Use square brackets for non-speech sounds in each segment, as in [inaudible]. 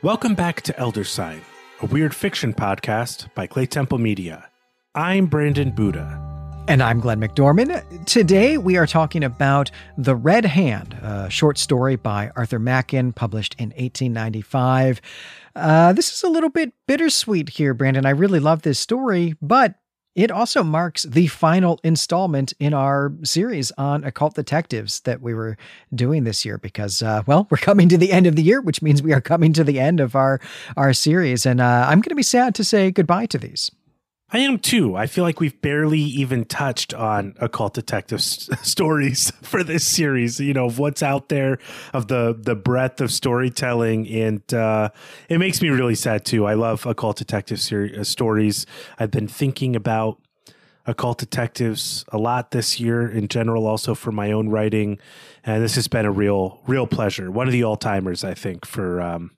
Welcome back to Elder Sign, a weird fiction podcast by Claytemple Media. I'm Brandon Buddha. And I'm Glenn McDorman. Today we are talking about The Red Hand, a short story by Arthur Machen, published in 1895. Uh, this is a little bit bittersweet here, Brandon. I really love this story, but it also marks the final installment in our series on occult detectives that we were doing this year because, uh, well, we're coming to the end of the year, which means we are coming to the end of our, our series. And uh, I'm going to be sad to say goodbye to these. I am too. I feel like we've barely even touched on occult detective [laughs] stories [laughs] for this series. You know, of what's out there, of the the breadth of storytelling, and uh, it makes me really sad too. I love occult detective ser- uh, stories. I've been thinking about occult detectives a lot this year in general, also for my own writing, and this has been a real real pleasure. One of the all timers, I think, for um,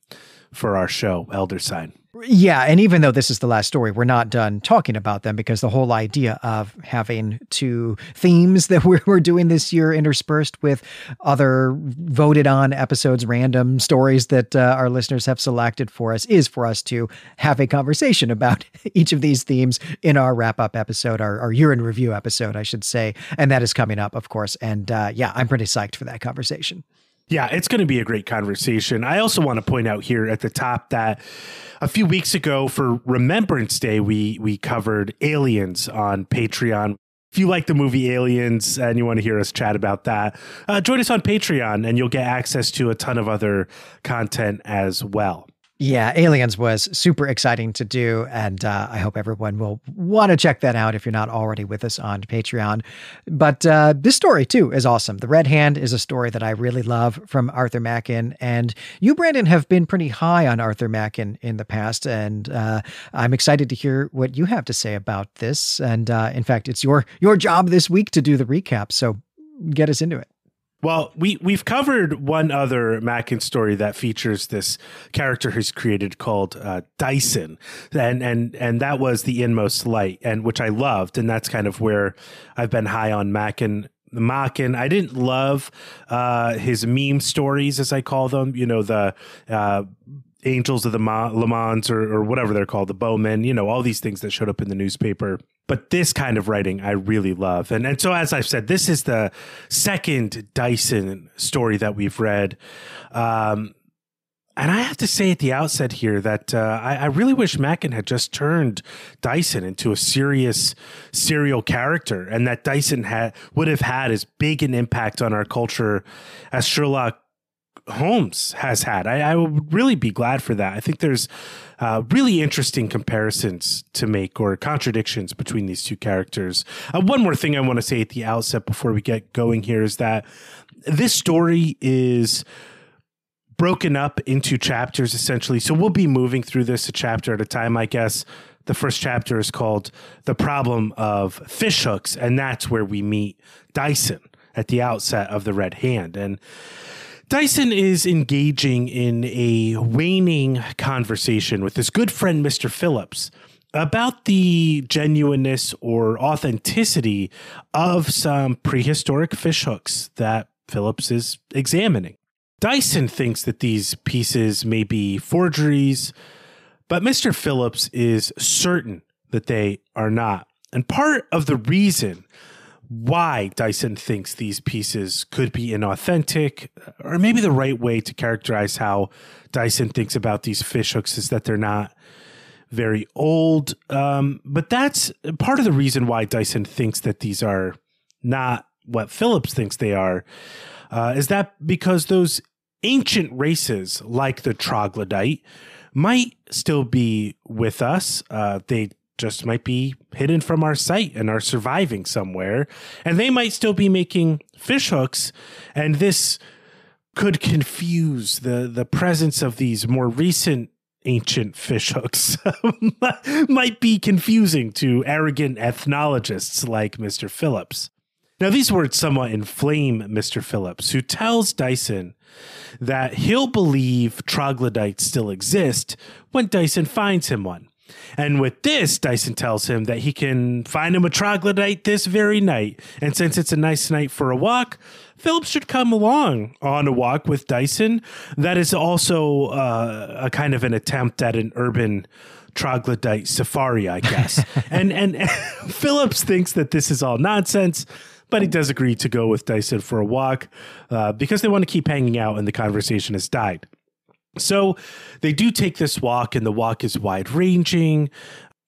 for our show, Elder Sign. Yeah, and even though this is the last story, we're not done talking about them because the whole idea of having two themes that [laughs] we're, we're doing this year interspersed with other voted on episodes, random stories that uh, our listeners have selected for us is for us to have a conversation [laughs] about each of these themes in our wrap up episode, our, our year in review episode, I should say. And that is coming up, of course. And uh, yeah, I'm pretty psyched for that conversation. Yeah, it's going to be a great conversation. I also want to point out here at the top that a few weeks ago for Remembrance Day, we we covered Aliens on Patreon. If you like the movie Aliens and you want to hear us chat about that, uh, join us on Patreon and you'll get access to a ton of other content as well. Yeah, Aliens was super exciting to do, and uh, I hope everyone will want to check that out if you're not already with us on Patreon. But uh, this story too is awesome. The Red Hand is a story that I really love from Arthur Machen. and you, Brandon, have been pretty high on Arthur Machen in the past, and uh, I'm excited to hear what you have to say about this. And uh, in fact, it's your your job this week to do the recap, so get us into it. Well, we we've covered one other Machen story that features this character he's created called uh, Dyson, and and and that was the Inmost Light, and which I loved, and that's kind of where I've been high on Mackin Machen. I didn't love uh, his meme stories, as I call them. You know the. Uh, Angels of the Ma- Le Mans or, or whatever they're called, the Bowmen, you know, all these things that showed up in the newspaper. But this kind of writing I really love. And, and so, as I've said, this is the second Dyson story that we've read. Um, and I have to say at the outset here that uh, I, I, really wish Machen had just turned Dyson into a serious serial character, and that Dyson had would have had as big an impact on our culture as Sherlock Holmes has had. I, I, would really be glad for that. I think there's uh, really interesting comparisons to make or contradictions between these two characters. Uh, one more thing I want to say at the outset before we get going here is that this story is broken up into chapters essentially. So we'll be moving through this a chapter at a time, I guess. The first chapter is called The Problem of Fishhooks, and that's where we meet Dyson at the outset of The Red Hand. And Dyson is engaging in a waning conversation with his good friend, Mr. Phillips, about the genuineness or authenticity of some prehistoric fishhooks that Phillips is examining. Dyson thinks that these pieces may be forgeries, but Mr. Phillips is certain that they are not. And part of the reason why Dyson thinks these pieces could be inauthentic, or maybe the right way to characterize how Dyson thinks about these fish hooks is that they're not very old. Um, but that's part of the reason why Dyson thinks that these are not what Phillips thinks they are. Uh, is that because those ancient races, like the troglodyte, might still be with us? Uh, they just might be hidden from our sight and are surviving somewhere. And they might still be making fish hooks. And this could confuse the, the presence of these more recent ancient fish hooks [laughs] might be confusing to arrogant ethnologists like Mr. Phillips. Now, these words somewhat inflame Mr. Phillips, who tells Dyson that he'll believe troglodytes still exist when Dyson finds him one. And with this, Dyson tells him that he can find him a troglodyte this very night. And since it's a nice night for a walk, Phillips should come along on a walk with Dyson. That is also uh, a kind of an attempt at an urban troglodyte safari, I guess. [laughs] and, and and Phillips thinks that this is all nonsense, but he does agree to go with Dyson for a walk uh, because they want to keep hanging out, and the conversation has died. So they do take this walk, and the walk is wide ranging.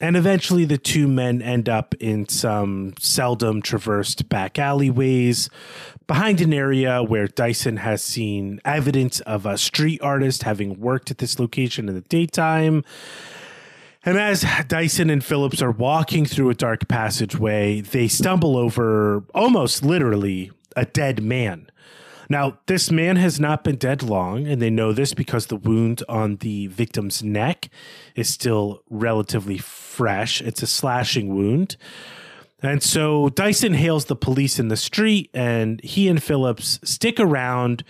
And eventually, the two men end up in some seldom traversed back alleyways behind an area where Dyson has seen evidence of a street artist having worked at this location in the daytime. And as Dyson and Phillips are walking through a dark passageway, they stumble over almost literally a dead man. Now, this man has not been dead long, and they know this because the wound on the victim's neck is still relatively fresh. It's a slashing wound. And so Dyson hails the police in the street, and he and Phillips stick around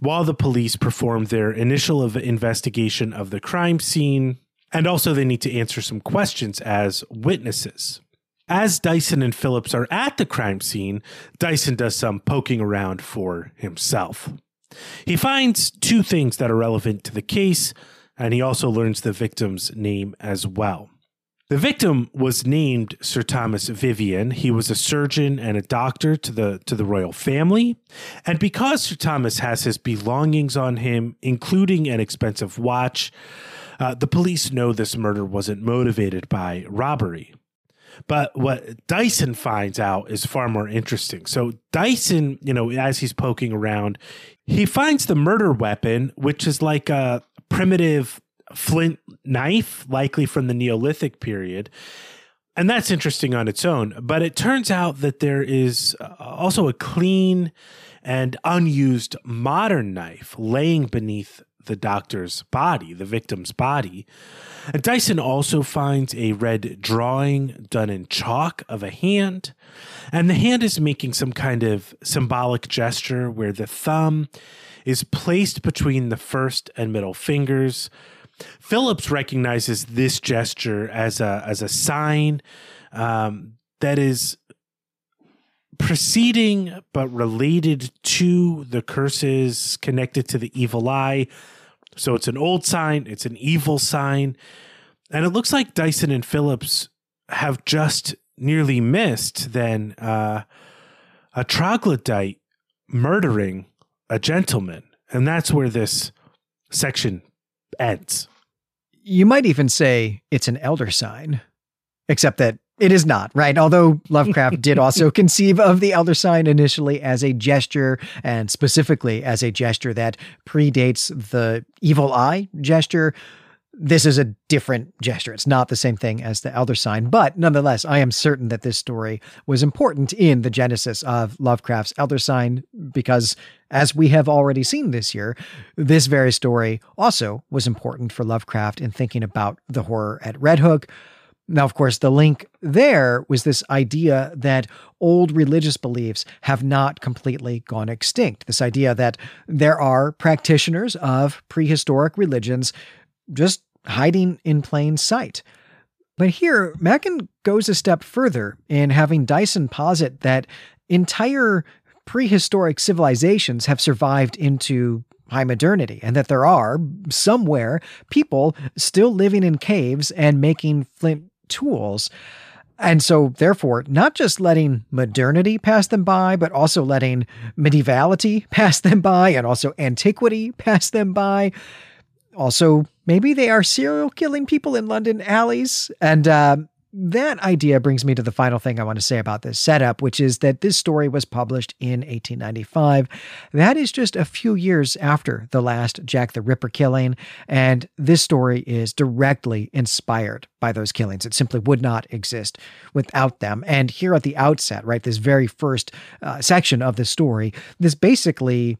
while the police perform their initial investigation of the crime scene. And also, they need to answer some questions as witnesses. As Dyson and Phillips are at the crime scene, Dyson does some poking around for himself. He finds two things that are relevant to the case, and he also learns the victim's name as well. The victim was named Sir Thomas Vivian. He was a surgeon and a doctor to the to the royal family. And because Sir Thomas has his belongings on him, including an expensive watch, uh, the police know this murder wasn't motivated by robbery. But what Dyson finds out is far more interesting. So Dyson, you know, as he's poking around, he finds the murder weapon, which is like a primitive flint knife, likely from the Neolithic period. And that's interesting on its own. But it turns out that there is uh, also a clean and unused modern knife laying beneath the doctor's body, the victim's body. And Dyson also finds a red drawing done in chalk of a hand. And the hand is making some kind of symbolic gesture where the thumb is placed between the first and middle fingers. Phillips recognizes this gesture as a as a sign um, that is preceding but related to the curses connected to the evil eye so it's an old sign, it's an evil sign. And it looks like Dyson and Phillips have just nearly missed then uh, a troglodyte murdering a gentleman. And that's where this section ends. You might even say it's an elder sign, except that it is not, right? Although Lovecraft did [laughs] also conceive of the elder sign initially as a gesture and specifically as a gesture that predates the evil eye gesture. This is a different gesture. It's not the same thing as the elder sign, but nonetheless, I am certain that this story was important in the genesis of Lovecraft's elder sign because, as we have already seen this year, this very story also was important for Lovecraft in thinking about the horror at Red Hook now, of course, the link there was this idea that old religious beliefs have not completely gone extinct. This idea that there are practitioners of prehistoric religions just hiding in plain sight. But here, Machen goes a step further in having Dyson posit that entire prehistoric civilizations have survived into high modernity and that there are somewhere people still living in caves and making flint tools. And so, therefore, not just letting modernity pass them by, but also letting medievality [laughs] pass them by and also antiquity [laughs] pass them by. Also, maybe they are serial killing people in London alleys. And uh, that idea brings me to the final thing I want to say about this setup, which is that this story was published in 1895. That is just a few years after the last Jack the Ripper killing, and this story is directly inspired by those killings. It simply would not exist without them. And here at the outset, right, this very first uh, section of the story, this basically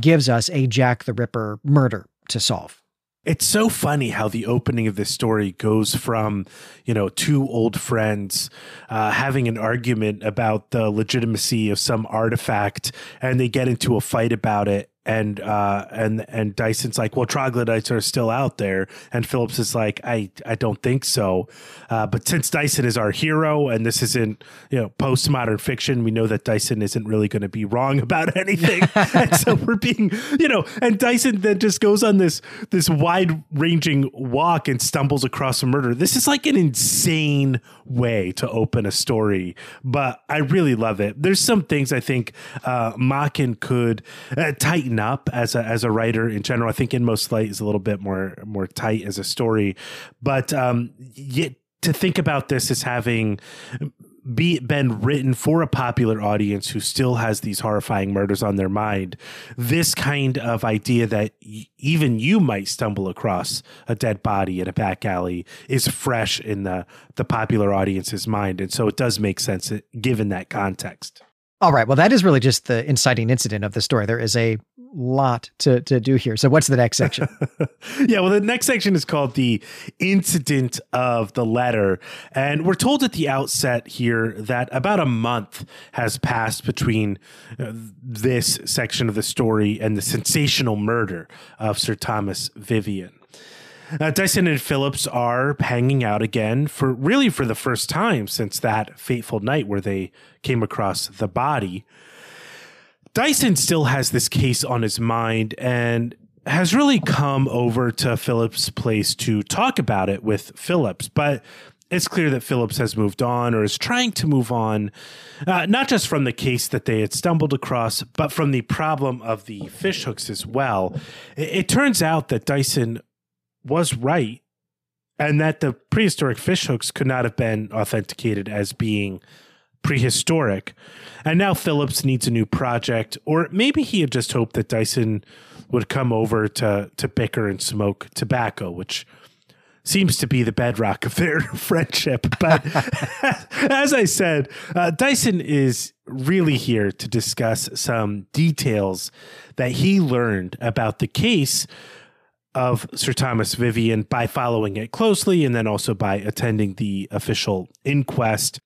gives us a Jack the Ripper murder to solve. It's so funny how the opening of this story goes from, you know, two old friends uh, having an argument about the legitimacy of some artifact, and they get into a fight about it. And uh, and and Dyson's like, well, troglodytes are still out there, and Phillips is like, I I don't think so, uh, but since Dyson is our hero, and this isn't you know postmodern fiction, we know that Dyson isn't really going to be wrong [laughs] about anything, [laughs] and so we're being you know, and Dyson then just goes on this this wide ranging walk and stumbles across a murder. This is like an insane way to open a story, but I really love it. There's some things I think uh, Machen could uh, tighten up as a as a writer in general. I think Inmost Light is a little bit more more tight as a story, but um, yet to think about this as having be been written for a popular audience who still has these horrifying murders on their mind this kind of idea that y- even you might stumble across a dead body in a back alley is fresh in the the popular audience's mind. And so it does make sense given that context. All right. Well that is really just the inciting incident of the story. There is a lot to, to do here. So, what's the next section? [laughs] yeah, well, the next section is called the incident of the letter. And we're told at the outset here that about a month has passed between uh, this section of the story and the sensational murder of Sir Thomas Vivian. Uh, Dyson and Phillips are hanging out again for really for the first time since that fateful night where they came across the body. Dyson still has this case on his mind and has really come over to Phillips' place to talk about it with Phillips, but it's clear that Phillips has moved on or is trying to move on, uh, not just from the case that they had stumbled across, but from the problem of the fishhooks as well. It, it turns out that Dyson was right and that the prehistoric fishhooks could not have been authenticated as being prehistoric. And now Phillips needs a new project, or maybe he had just hoped that Dyson would come over to to bicker and smoke tobacco, which seems to be the bedrock of their [laughs] friendship. But [laughs] as I said, uh, Dyson is really here to discuss some details that he learned about the case of Sir Thomas Vivian by following it closely and then also by attending the official inquest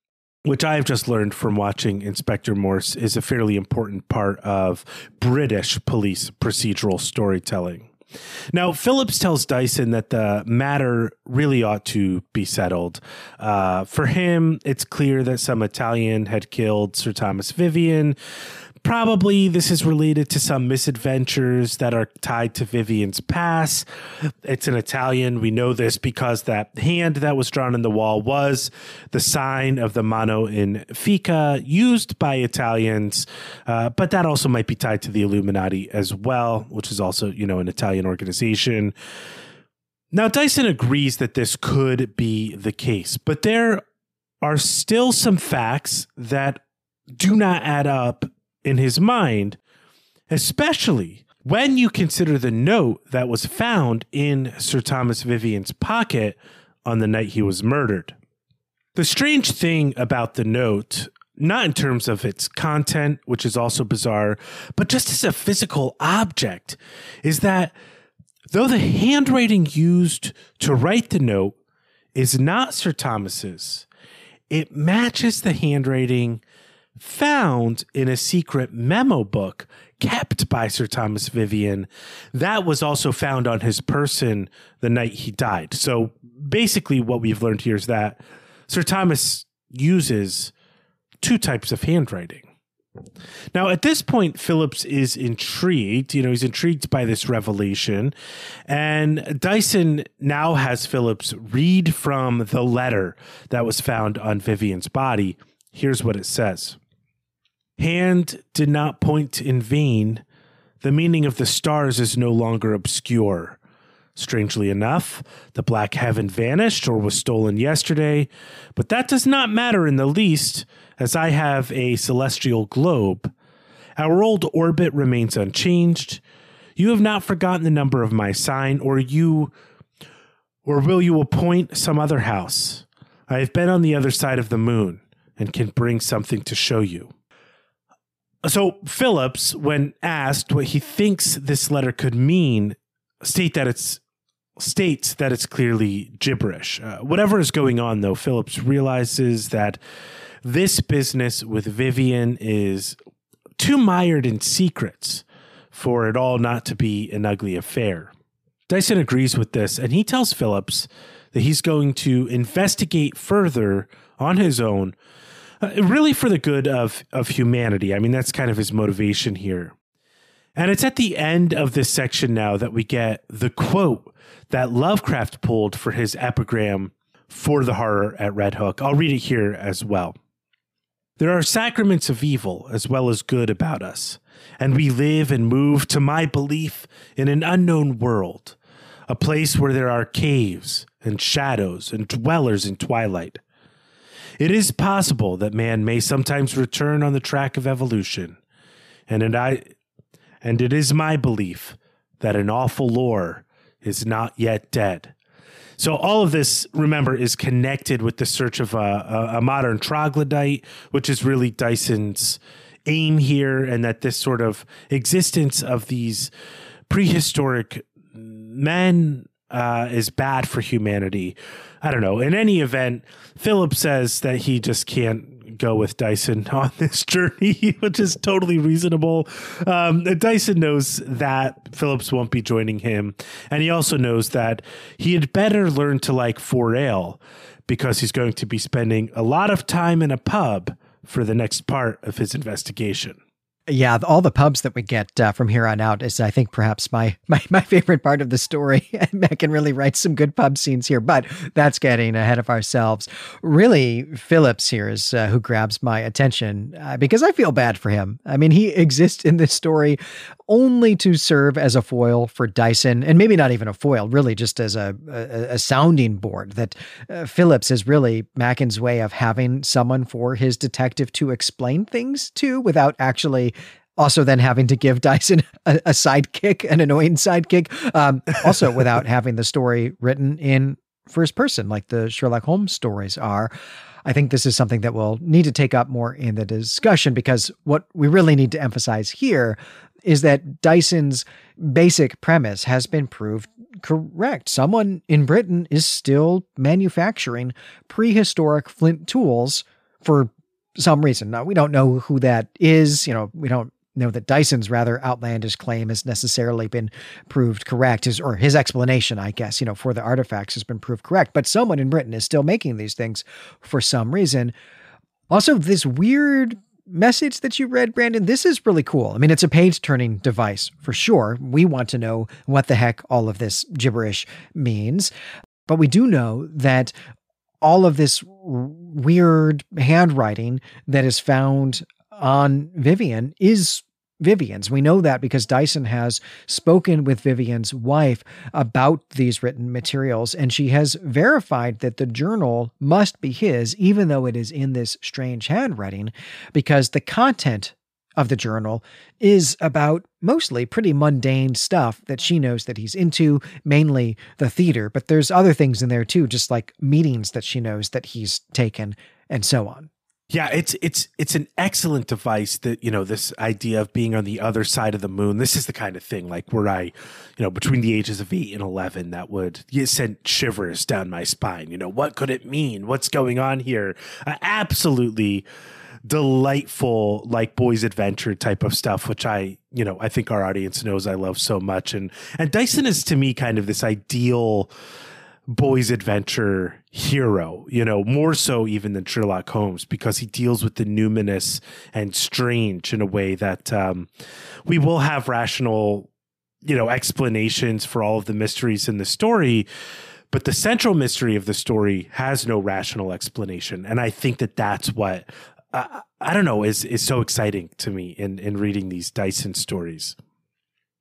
which I've just learned from watching Inspector Morse, is a fairly important part of British police procedural storytelling. Now, Phillips tells Dyson that the matter really ought to be settled. Uh, for him, it's clear that some Italian had killed Sir Thomas Vivian. Probably this is related to some misadventures that are tied to Vivian's past. It's an Italian. We know this because that hand that was drawn in the wall was the sign of the mano in Fica used by Italians, uh, but that also might be tied to the Illuminati as well, which is also, you know, an Italian organization. Now, Dyson agrees that this could be the case, but there are still some facts that do not add up in his mind, especially when you consider the note that was found in Sir Thomas Vivian's pocket on the night he was murdered. The strange thing about the note, not in terms of its content, which is also bizarre, but just as a physical object, is that though the handwriting used to write the note is not Sir Thomas's, it matches the handwriting found in a secret memo book kept by Sir Thomas Vivian. That was also found on his person the night he died. So basically, what we've learned here is that Sir Thomas uses two types of handwriting. Now, at this point, Phillips is intrigued. You know, he's intrigued by this revelation. And Dyson now has Phillips read from the letter that was found on Vivian's body. Here's what it says Hand did not point in vain. The meaning of the stars is no longer obscure. Strangely enough, the black heaven vanished or was stolen yesterday, but that does not matter in the least, as I have a celestial globe. Our old orbit remains unchanged. You have not forgotten the number of my sign, or you, or will you appoint some other house? I have been on the other side of the moon and can bring something to show you. So Phillips, when asked what he thinks this letter could mean, state that it's states that it's clearly gibberish. Uh, whatever is going on, though, Phillips realizes that this business with Vivian is too mired in secrets for it all not to be an ugly affair. Dyson agrees with this, and he tells Phillips that he's going to investigate further on his own, uh, really for the good of, of humanity. I mean, that's kind of his motivation here. And it's at the end of this section now that we get the quote that Lovecraft pulled for his epigram for the horror at Red Hook. I'll read it here as well. There are sacraments of evil as well as good about us, and we live and move, to my belief, in an unknown world, a place where there are caves and shadows and dwellers in twilight. It is possible that man may sometimes return on the track of evolution, and, I and it is my belief that an awful lore is not yet dead. So all of this, remember, is connected with the search of a, a, a, modern troglodyte, which is really Dyson's aim here, and that this sort of existence of these prehistoric men uh, is bad for humanity. I don't know. In any event, Philip says that he just can't go with Dyson [laughs] on this journey, [laughs] which is totally reasonable. Um, Dyson knows that Phillips won't be joining him, and he also knows that he had better learn to like four ale because he's going to be spending a lot of time in a pub for the next part of his investigation. Yeah, all the pubs that we get uh, from here on out is, I think, perhaps my [laughs] my, my favorite part of the story. [laughs] Machen really writes some good pub scenes here, but that's getting ahead of ourselves. Really, Phillips here is uh, who grabs my attention uh, because I feel bad for him. I mean, he exists in this story only to serve as a foil for Dyson, and maybe not even a foil, really just as a, a, a sounding board. That uh, Phillips is really Machen's way of having someone for his detective to explain things to without actually also then having to give [laughs] Dyson a, a sidekick, an annoying sidekick, um, also without [laughs] having the story written in first person like the Sherlock Holmes stories are. I think this is something that we'll need to take up more in the discussion because what we really need to emphasize here is that Dyson's basic premise has been proved correct. Someone in Britain is still manufacturing prehistoric flint tools for some reason. Now, we don't know who that is. You know, we don't know that Dyson's rather outlandish claim has necessarily been proved correct, his, or his explanation, I guess, you know, for the artifacts has been proved correct. But someone in Britain is still making these things for some reason. Also, this weird message that you read, Brandon, this is really cool. I mean, it's a page turning device for sure. We want to know what the heck all of this gibberish means. But we do know that all of this weird handwriting that is found on Vivian is Vivian's. We know that because Dyson has spoken with Vivian's wife about these written materials, and she has verified that the journal must be his, even though it is in this strange handwriting, because the content of the journal is about mostly pretty mundane stuff that she knows that he's into, mainly the theater, but there's other things in there too, just like meetings that she knows that he's taken and so on. Yeah, it's it's it's an excellent device that, you know, this idea of being on the other side of the moon. This is the kind of thing like where I, you know, between the ages of 8 and 11 that would send shivers down my spine. You know, what could it mean? What's going on here? Uh, absolutely delightful like boys adventure type of stuff which i you know i think our audience knows i love so much and and dyson is to me kind of this ideal boys adventure hero, you know, more so even than Sherlock Holmes because he deals with the numinous and strange in a way that um, we will have rational, you know, explanations for all of the mysteries in the story. But the central mystery of the story has no rational explanation. And I think that that's what, uh, I don't know, is, is so exciting to me in, in reading these Dyson stories.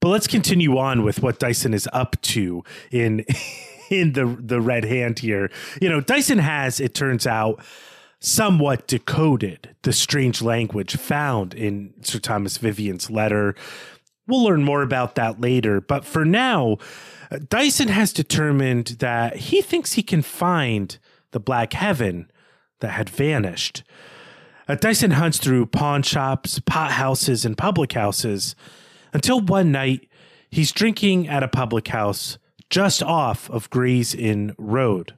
But let's continue on with what Dyson is up to in [laughs] in the the red hand here. You know, Dyson has, it turns out, somewhat decoded the strange language found in Sir Thomas Vivian's letter. We'll learn more about that later, but for now, Dyson has determined that he thinks he can find the Black Heaven that had vanished. Uh, Dyson hunts through pawn shops, pot houses, and public houses until one night he's drinking at a public house just off of Gray's Inn Road.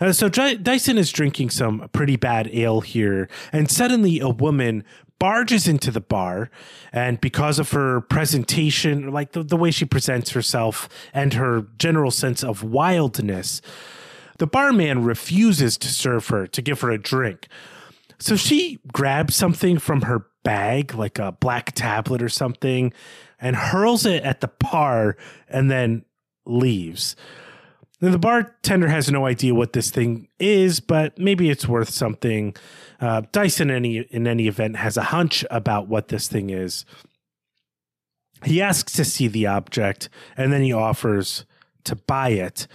Uh, so Dyson is drinking some pretty bad ale here, and suddenly a woman barges into the bar, and because of her presentation, like the, the way she presents herself and her general sense of wildness, the barman refuses to serve her to give her a drink. So she grabs something from her bag, like a black tablet or something, and hurls it at the bar and then leaves. Now, the bartender has no idea what this thing is, but maybe it's worth something. Uh, Dyson, any in any event, has a hunch about what this thing is. He asks to see the object, and then he offers to buy it.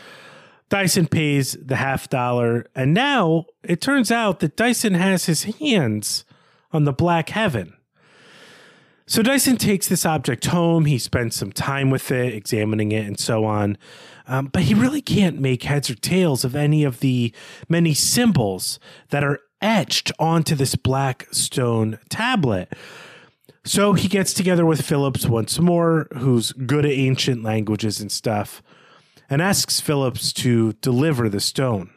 Dyson pays the half dollar, and now it turns out that Dyson has his hands on the black heaven. So Dyson takes this object home. He spends some time with it, examining it, and so on. Um, but he really can't make heads or tails of any of the many symbols that are etched onto this black stone tablet. So he gets together with Phillips once more, who's good at ancient languages and stuff, and asks Phillips to deliver the stone.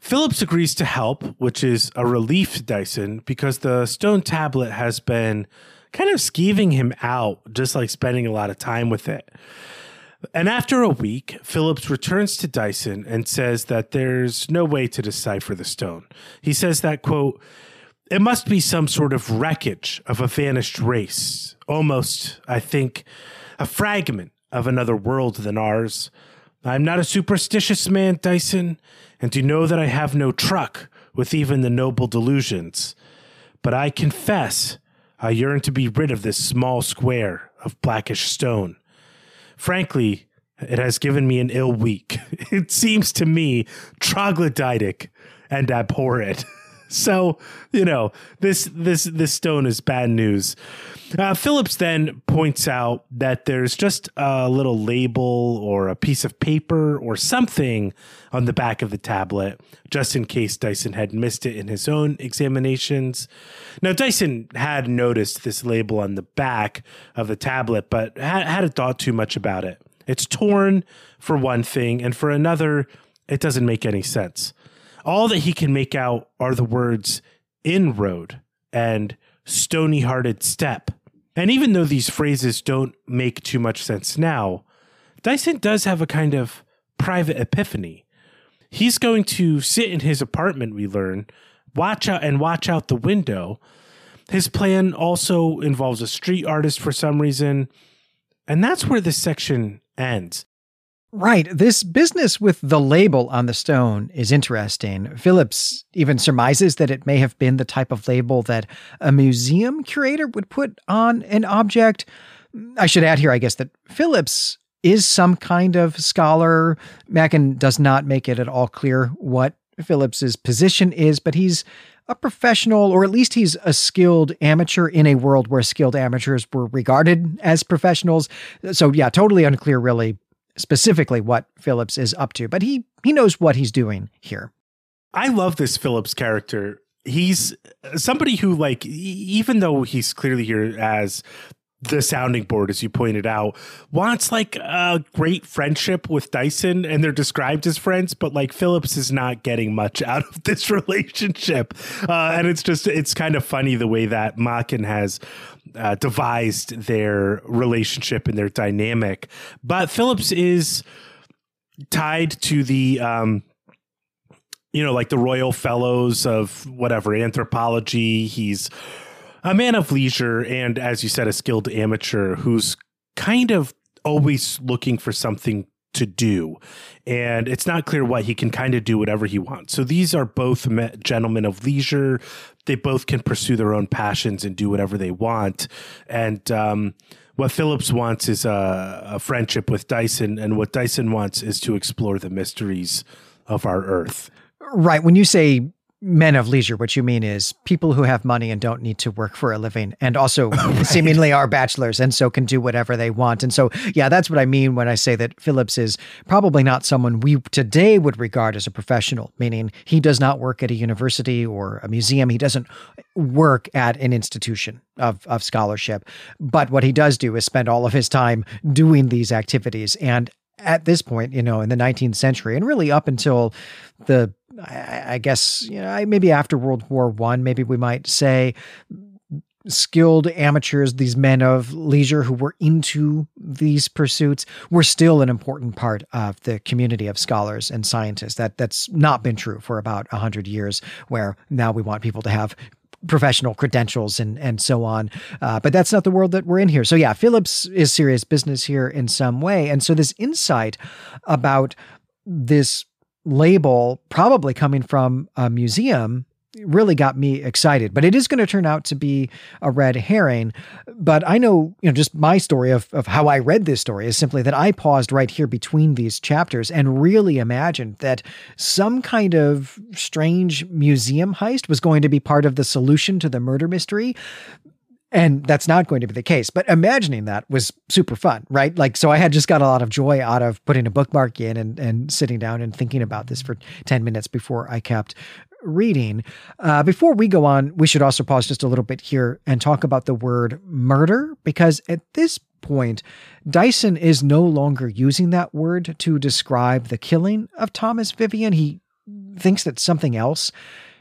Phillips agrees to help, which is a relief to Dyson because the stone tablet has been kind of skeeving him out, just like spending a lot of time with it. And after a week, Phillips returns to Dyson and says that there's no way to decipher the stone. He says that, quote, it must be some sort of wreckage of a vanished race, almost, I think, a fragment of another world than ours. I'm not a superstitious man, Dyson, and do know that I have no truck with even the noble delusions. But I confess I yearn to be rid of this small square of blackish stone. Frankly, it has given me an ill week. [laughs] It seems to me troglodytic and abhorrent. [laughs] So, you know, this this this stone is bad news. Uh, Phillips then points out that there's just a little label or a piece of paper or something on the back of the tablet, just in case Dyson had missed it in his own examinations. Now, Dyson had noticed this label on the back of the tablet, but had, hadn't thought too much about it. It's torn for one thing, and for another, it doesn't make any sense all that he can make out are the words inroad and stony hearted step. And even though these phrases don't make too much sense now, Dyson does have a kind of private epiphany. He's going to sit in his apartment, we learn, watch out and watch out the window. His plan also involves a street artist for some reason. And that's where this section ends. Right. This business with the label on the stone is interesting. Phillips even surmises that it may have been the type of label that a museum curator would put on an object. I should add here, I guess, that Phillips is some kind of scholar. Machen does not make it at all clear what Phillips's position is, but he's a professional, or at least he's a skilled amateur in a world where skilled amateurs were regarded as professionals. So, yeah, totally unclear, really, specifically what Phillips is up to, but he he knows what he's doing here. I love this Phillips character. He's somebody who like even though he's clearly here as the sounding board, as you pointed out, wants like a great friendship with Dyson, and they're described as friends, but like Phillips is not getting much [laughs] out of this [laughs] relationship, uh, and it's just it's kind of funny the way that Machen has uh, devised their relationship and their dynamic. But Phillips is tied to the um, you know, like the Royal Fellows of whatever anthropology. He's a man of leisure and, as you said, a skilled amateur who's kind of always looking for something to do. And it's not clear what he can kind of do whatever he wants. So these are both gentlemen of leisure. They both can pursue their own passions and do whatever they want. And, um, what Phillips wants is a, a friendship with Dyson, and what Dyson wants is to explore the mysteries of our Earth. Right. When you say men of leisure, what you mean is people who have money and don't need to work for a living and also [laughs] right. seemingly are bachelors and so can do whatever they want. And so, yeah, that's what I mean when I say that Phillips is probably not someone we today would regard as a professional, meaning he does not work at a university or a museum. He doesn't work at an institution of, of scholarship. But what he does do is spend all of his time doing these activities. And at this point, you know, in the 19th century, and really up until the I, I guess you know maybe after World War One, maybe we might say skilled amateurs, these men of leisure who were into these pursuits, were still an important part of the community of scholars and scientists. That that's not been true for about hundred years, where now we want people to have professional credentials and and so on. Uh, but that's not the world that we're in here. So yeah, Phillips is serious business here in some way, and so this insight about this label probably coming from a museum really got me excited. But it is going to turn out to be a red herring. But I know, you know, just my story of, of how I read this story is simply that I paused right here between these chapters and really imagined that some kind of strange museum heist was going to be part of the solution to the murder mystery. And that's not going to be the case. But imagining that was super fun, right? Like, so I had just got a lot of joy out of putting a bookmark in and, and sitting down and thinking about this for 10 minutes before I kept reading. Uh, before we go on, we should also pause just a little bit here and talk about the word murder, because at this point, Dyson is no longer using that word to describe the killing of Thomas Vivian. He thinks that something else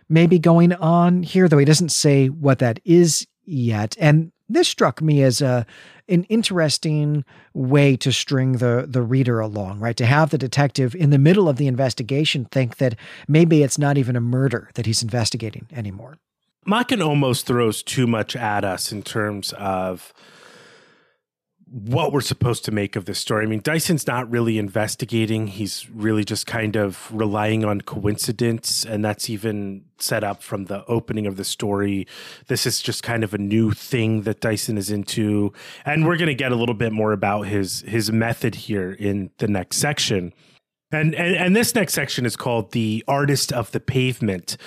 may be going on here, though he doesn't say what that is yet. And this struck me as a an interesting way to string the the reader along, right? To have the detective in the middle of the investigation think that maybe it's not even a murder that he's investigating anymore. Machen almost throws too much at us in terms of what we're supposed to make of this story. I mean, Dyson's not really investigating. He's really just kind of relying on coincidence. And that's even set up from the opening of the story. This is just kind of a new thing that Dyson is into. And we're going to get a little bit more about his, his method here in the next section. And, and, and this next section is called The Artist of the Pavement.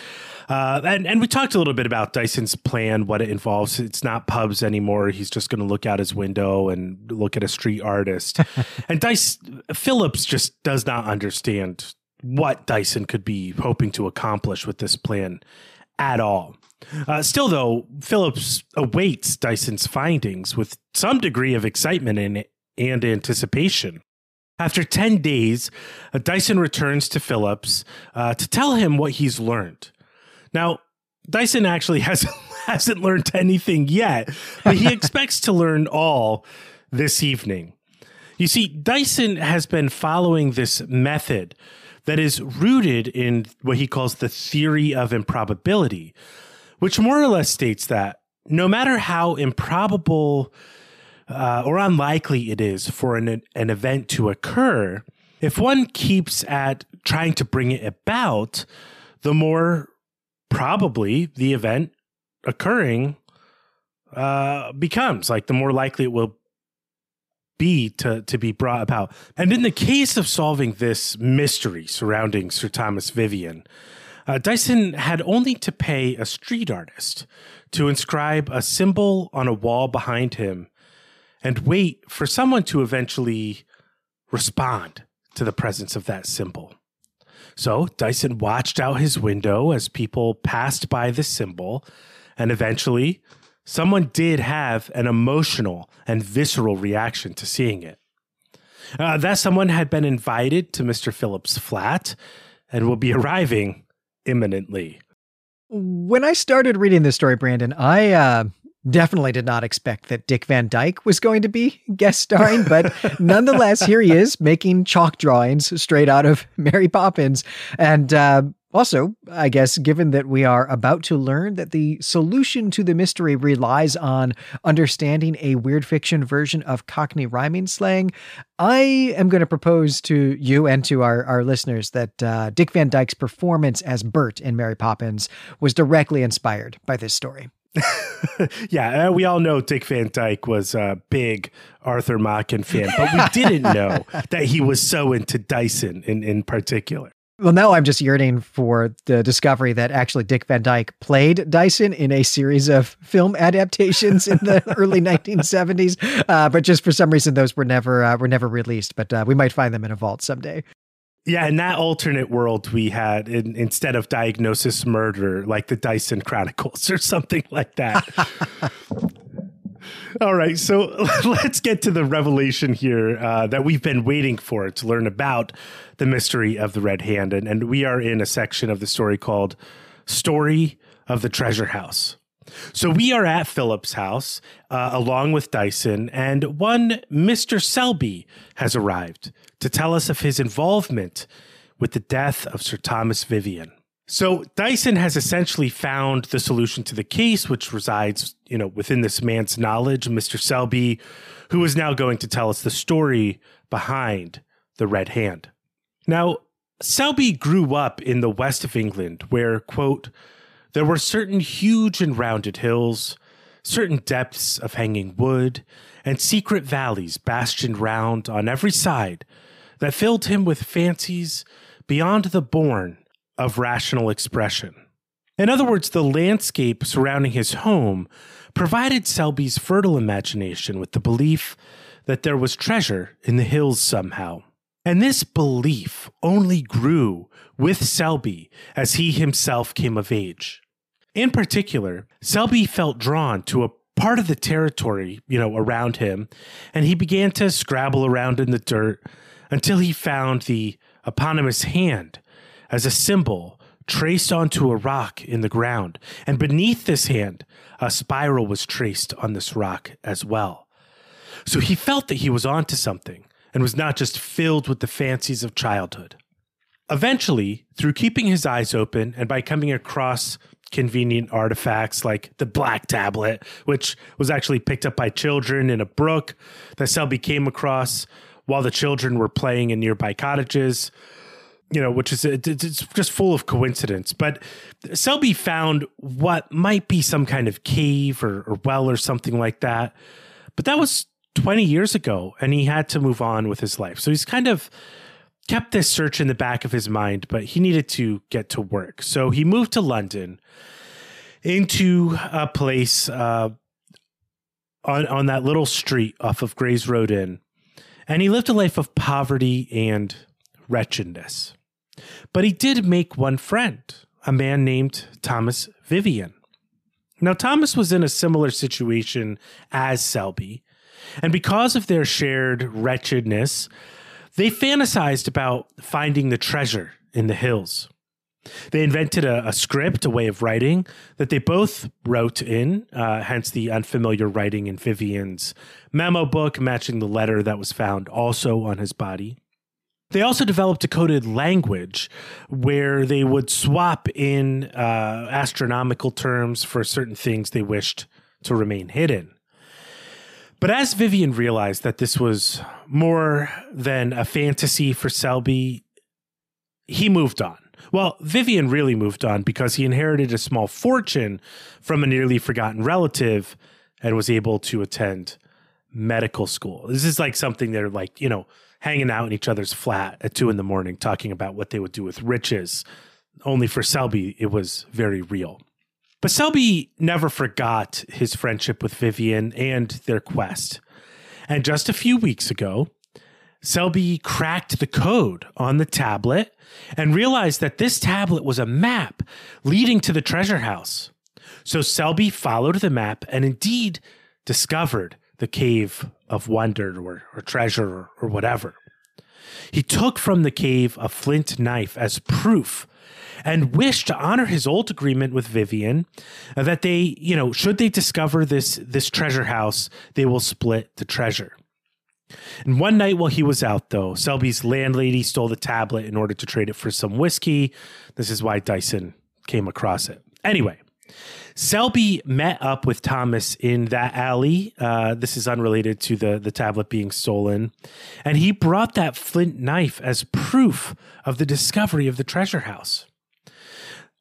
Uh, and, and we talked a little bit about Dyson's plan, what it involves. It's not pubs anymore. He's just going to look out his window and look at a street artist. [laughs] and Dice Phillips just does not understand what Dyson could be hoping to accomplish with this plan at all. Uh, still, though, Phillips awaits Dyson's findings with some degree of excitement and, and anticipation. After 10 days, uh, Dyson returns to Phillips uh, to tell him what he's learned. Now, Dyson actually [laughs] has, hasn't learned anything yet, but he [laughs] expects to learn all this evening. You see, Dyson has been following this method that is rooted in what he calls the theory of improbability, which more or less states that no matter how improbable uh, or unlikely it is for an, an event to occur, if one keeps at trying to bring it about, the more probably the event occurring uh, becomes like the more likely it will be to to be brought about. And in the case of solving this mystery surrounding Sir Thomas Vivian, uh, Dyson had only to pay a street artist to inscribe a symbol on a wall behind him and wait for someone to eventually respond to the presence of that symbol. So Dyson watched out his window as people passed by the symbol, and eventually, someone did have an emotional and visceral reaction to seeing it. Uh, that someone had been invited to Mr. Phillips' flat and will be arriving imminently. When I started reading this story, Brandon, I uh, definitely did not expect that Dick Van Dyke was going to be guest starring, but [laughs] nonetheless, here he is making chalk drawings straight out of [laughs] Mary Poppins. And uh, also, I guess, given that we are about to learn that the solution to the mystery relies on understanding a weird fiction version of Cockney rhyming slang, I am going to propose to you and to our, our listeners that uh, Dick Van Dyke's performance as Bert in Mary Poppins was directly inspired by this story. [laughs] yeah, uh, we all know Dick Van Dyke was a big Arthur Machen fan, but we didn't know [laughs] that he was so into Dyson in, in particular. Well, now I'm just yearning for the discovery that actually Dick Van Dyke played Dyson in a series of film [laughs] adaptations in the early 1970s. Uh, but just for some reason, those were never uh, were never released. But uh, we might find them in a vault someday. Yeah, in that alternate world, we had in, instead of diagnosis murder, like the Dyson Chronicles [laughs] or something like that. [laughs] All right, so [laughs] let's get to the revelation here uh, that we've been waiting for to learn about the mystery of the Red Hand. And, and we are in a section of the story called Story of the Treasure House. So we are at Philip's house uh, along with Dyson, and one Mr. Selby has arrived to tell us of his involvement with the death of Sir Thomas Vivian. So Dyson has essentially found the solution to the case, which resides, you know, within this man's knowledge, Mr. Selby, who is now going to tell us the story behind the Red Hand. Now, Selby grew up in the west of England, where, quote, there were certain huge and rounded hills, certain depths of hanging wood, and secret valleys bastioned round on every side that filled him with fancies beyond the bourne of rational expression. In other words, the landscape surrounding his home provided Selby's fertile imagination with the belief that there was treasure in the hills somehow. And this belief only grew with Selby as he himself came of age. In particular, Selby felt drawn to a part of the territory, you know, around him, and he began to scrabble around in the dirt until he found the eponymous hand as a symbol traced onto a rock in the ground. And beneath this hand, a spiral was traced on this rock as well. So he felt that he was onto something and was not just filled with the fancies of childhood. Eventually, through keeping his eyes open and by coming across convenient artifacts like the black tablet, which was actually picked up by children in a brook that Selby came across while the children were playing in nearby cottages, you know, which is it's just full of coincidence. But Selby found what might be some kind of cave or, or well or something like that. But that was 20 years ago, and he had to move on with his life. So he's kind of kept this search in the back of his mind, but he needed to get to work. So he moved to London into a place uh, on, on that little street off of Gray's Road Inn. And he lived a life of poverty and wretchedness. But he did make one friend, a man named Thomas Vivian. Now, Thomas was in a similar situation as Selby, and because of their shared wretchedness, they fantasized about finding the treasure in the hills. They invented a, a script, a way of writing that they both wrote in, uh, hence the unfamiliar writing in Vivian's memo book, matching the letter that was found also on his body. They also developed a coded language where they would swap in uh, astronomical terms for certain things they wished to remain hidden. But as Vivian realized that this was more than a fantasy for Selby, he moved on. Well, Vivian really moved on because he inherited a small fortune from a nearly forgotten relative and was able to attend medical school. This is like something they're like, you know, hanging out in each other's flat at two in the morning, talking about what they would do with riches. Only for Selby, it was very real. But Selby never forgot his friendship with Vivian and their quest. And just a few weeks ago, Selby cracked the code on the tablet and realized that this tablet was a map leading to the treasure house. So Selby followed the map and indeed discovered the cave of wonder or, or treasure or, or whatever. He took from the cave a flint knife as proof and wished to honor his old agreement with Vivian that they, you know, should they discover this this treasure house, they will split the treasure. And one night while he was out, though, Selby's landlady stole the tablet in order to trade it for some whiskey. This is why Dyson came across it. Anyway, Selby met up with Thomas in that alley. Uh, this is unrelated to the, the tablet being stolen. And he brought that flint knife as proof of the discovery of the treasure house.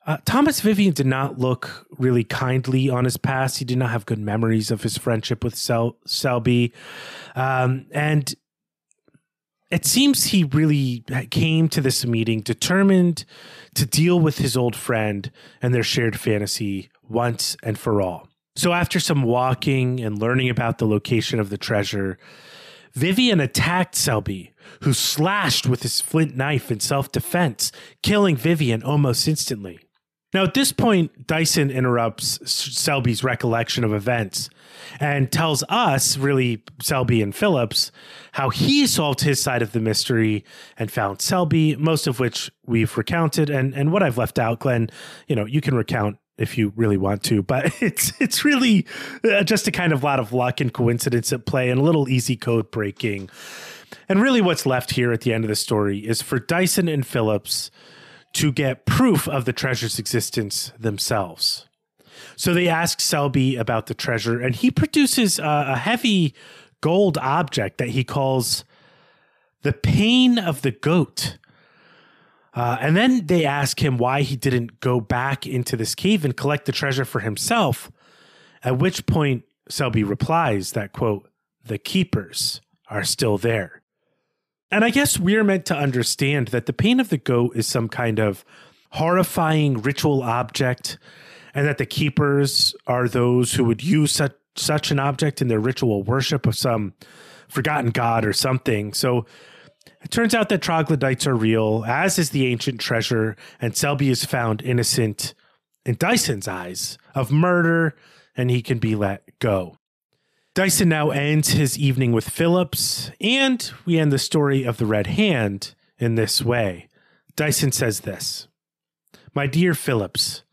Uh, Thomas Vivian did not look really kindly on his past. He did not have good memories of his friendship with Sel- Selby. Um, and it seems he really came to this meeting determined to deal with his old friend and their shared fantasy once and for all. So, after some walking and learning about the location of the treasure, Vivian attacked Selby, who slashed with his flint knife in self defense, killing Vivian almost instantly. Now, at this point, Dyson interrupts Selby's recollection of events and tells us, really, Selby and Phillips, how he solved his side of the mystery and found Selby, most of which we've recounted. And, and what I've left out, Glenn, you know, you can recount if you really want to, but [laughs] it's it's really uh, just a kind of lot of luck and coincidence at play and a little easy code breaking. And really, what's left here at the end of the story is for Dyson and Phillips to get proof of the treasure's existence themselves. So they ask Selby about the treasure, and he produces a, a heavy gold object that he calls the pain of the goat. Uh, and then they ask him why he didn't go back into this cave and collect the treasure for himself. At which point, Selby replies that, quote, the keepers are still there. And I guess we're meant to understand that the pain of the goat is some kind of horrifying ritual object, and that the keepers are those who would use such, such an object in their ritual worship of some forgotten god or something. So it turns out that troglodytes are real, as is the ancient treasure, and Selby is found innocent in Dyson's eyes of murder, and he can be let go. Dyson now ends his evening with Phillips, and we end the story of the Red Hand in this way. Dyson says this My dear Phillips,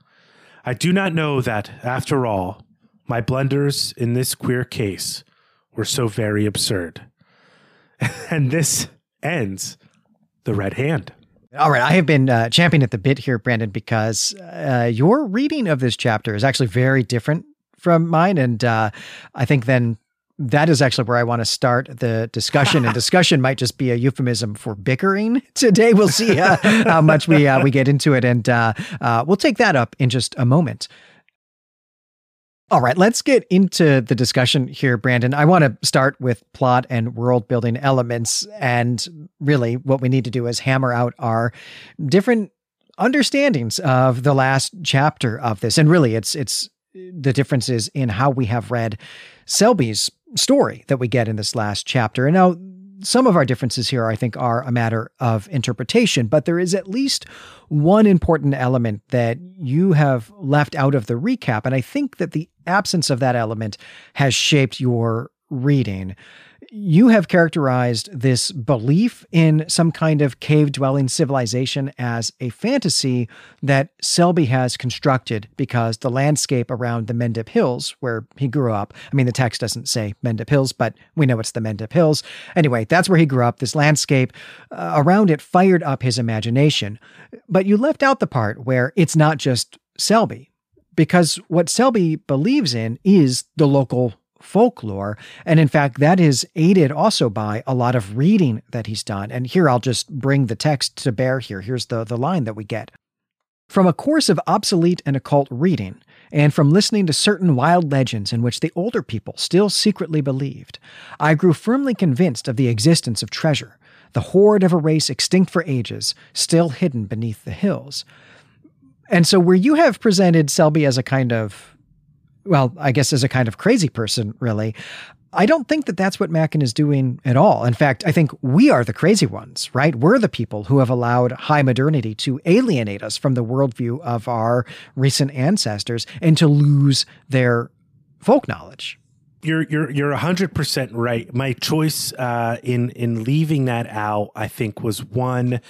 I do not know that, after all, my blunders in this queer case were so very absurd. [laughs] and this ends the red hand. All right, I have been uh, championing at the bit here, Brandon, because uh, your reading of this chapter is actually very different from mine, and uh, I think then that is actually where I want to start the discussion. and [laughs] discussion might just be a euphemism for bickering [laughs] today. We'll see uh, how much we uh, we get into it, and uh, uh, we'll take that up in just a moment. All right, let's get into the discussion here, Brandon. I want to start with plot and world building elements. And really, what we need to do is hammer out our different understandings of the last chapter of this. And really, it's, it's, the differences in how we have read Selby's story that we get in this last chapter. And now, some of our differences here, I think, are a matter of interpretation, but there is at least one important element that you have left out of the recap. And I think that the absence of that element has shaped your reading you have characterized this belief in some kind of cave dwelling civilization as a fantasy that Selby has constructed because the landscape around the Mendip Hills, where he grew up, I mean, the text doesn't say Mendip Hills, but we know it's the Mendip Hills. Anyway, that's where he grew up. This landscape uh, around it fired up his imagination. But you left out the part where it's not just Selby because what Selby believes in is the local folklore. And in fact, that is aided also by a lot of reading that he's done. And here I'll just bring the text to bear here. Here's the, the line that we get. From a course of obsolete and occult reading, and from listening to certain wild legends in which the older people still secretly believed, I grew firmly convinced of the existence of treasure, the hoard of a race extinct for ages, still hidden beneath the hills. And so, where you have presented Selby as a kind of well, I guess as a kind of crazy person, really. I don't think that that's what Machen is doing at all. In fact, I think we are the crazy ones, right? We're the people who have allowed high modernity to alienate us from the worldview of our recent ancestors and to lose their folk knowledge. You're you're you're hundred percent right. My choice uh, in in leaving that out, I think, was one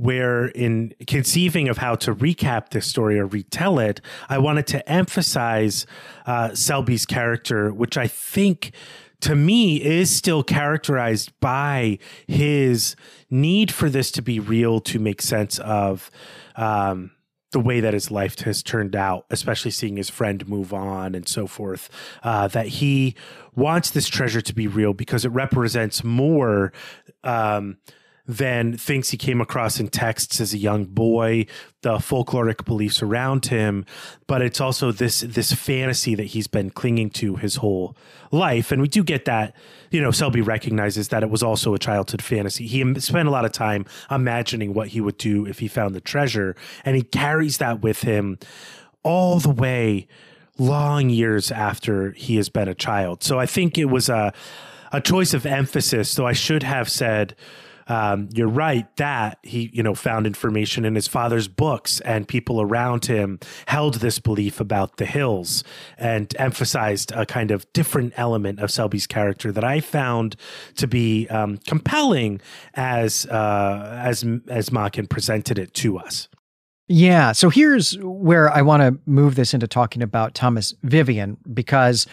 where in conceiving of how to recap this story or retell it, I wanted to emphasize uh, Selby's character, which I think to me is still characterized by his need for this to be real to make sense of um, the way that his life has turned out, especially seeing his friend move on and so forth. Uh, that he wants this treasure to be real because it represents more. Um, than things he came across in texts as a young boy, the folkloric beliefs around him, but it's also this this fantasy that he's been clinging to his whole life. And we do get that, you know, Selby recognizes that it was also a childhood fantasy. He spent a lot of time imagining what he would do if he found the treasure, and he carries that with him all the way long years after he has been a child. So I think it was a a choice of emphasis, though I should have said um, you're right that he, you know, found information in his father's books, and people around him held this belief about the hills and emphasized a kind of different element of Selby's character that I found to be um, compelling as uh, as as Machen presented it to us. Yeah. So here's where I want to move this into talking about Thomas Vivian because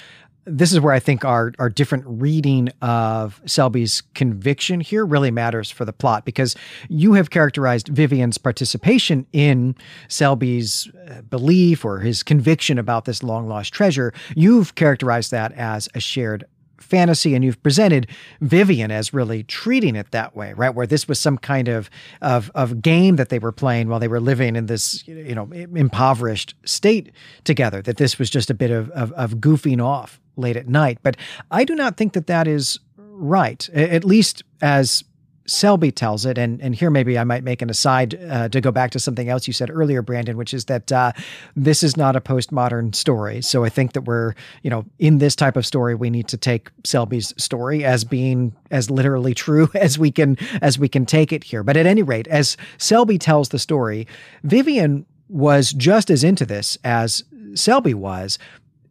this is where I think our our different reading of Selby's conviction here really matters for the plot because you have characterized Vivian's participation in Selby's uh, belief or his conviction about this long lost treasure. You've characterized that as a shared fantasy and you've presented Vivian as really treating it that way, right? Where this was some kind of of of game that they were playing while they were living in this you know impoverished state together. That this was just a bit of of, of goofing off late at night. But I do not think that that is right, at least as Selby tells it, and and here maybe I might make an aside uh, to go back to something else you said earlier, Brandon, which is that uh, this is not a postmodern story. So I think that we're you know in this type of story we need to take Selby's story as being as literally true [laughs] as we can as we can take it here. But at any rate, as Selby tells the story, Vivian was just as into this as Selby was,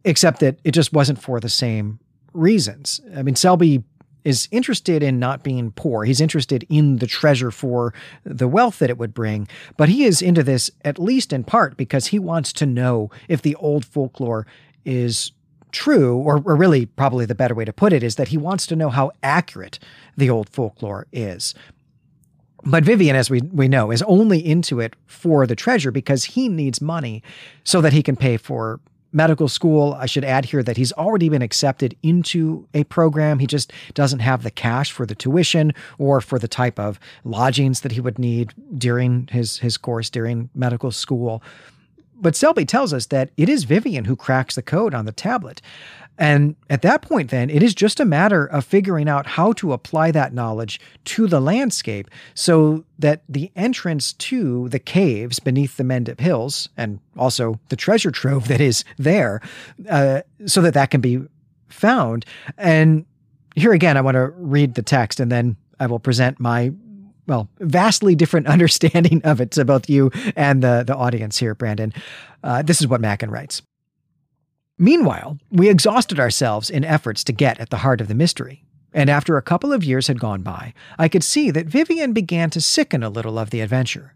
except that it just wasn't for the same reasons. I mean, Selby is interested in not being poor. He's interested in the treasure for the wealth that it would bring. But he is into this at least in part because he wants to know if the old folklore is true, or, or really, probably the better way to put it is that he wants to know how accurate the old folklore is. But Vivian, as we, we know, is only into it for the treasure because he needs money so that he can pay for medical school. I should add here that he's already been accepted into a program. He just doesn't have the cash for the tuition or for the type of lodgings that he would need during his, his course during medical school. But Selby tells us that it is Vivian who cracks the code on the tablet. And at that point, then, it is just a matter of figuring out how to apply that knowledge to the landscape so that the entrance to the caves beneath the Mendip Hills, and also the treasure trove that is there, uh, so that that can be found. And here again, I want to read the text and then I will present my well, vastly different [laughs] understanding of it to both you and the, the audience here, Brandon. Uh, this is what Machen writes. Meanwhile, we exhausted ourselves in efforts to get at the heart of the mystery. And after a couple of years had gone by, I could see that Vivian began to sicken a little of the adventure.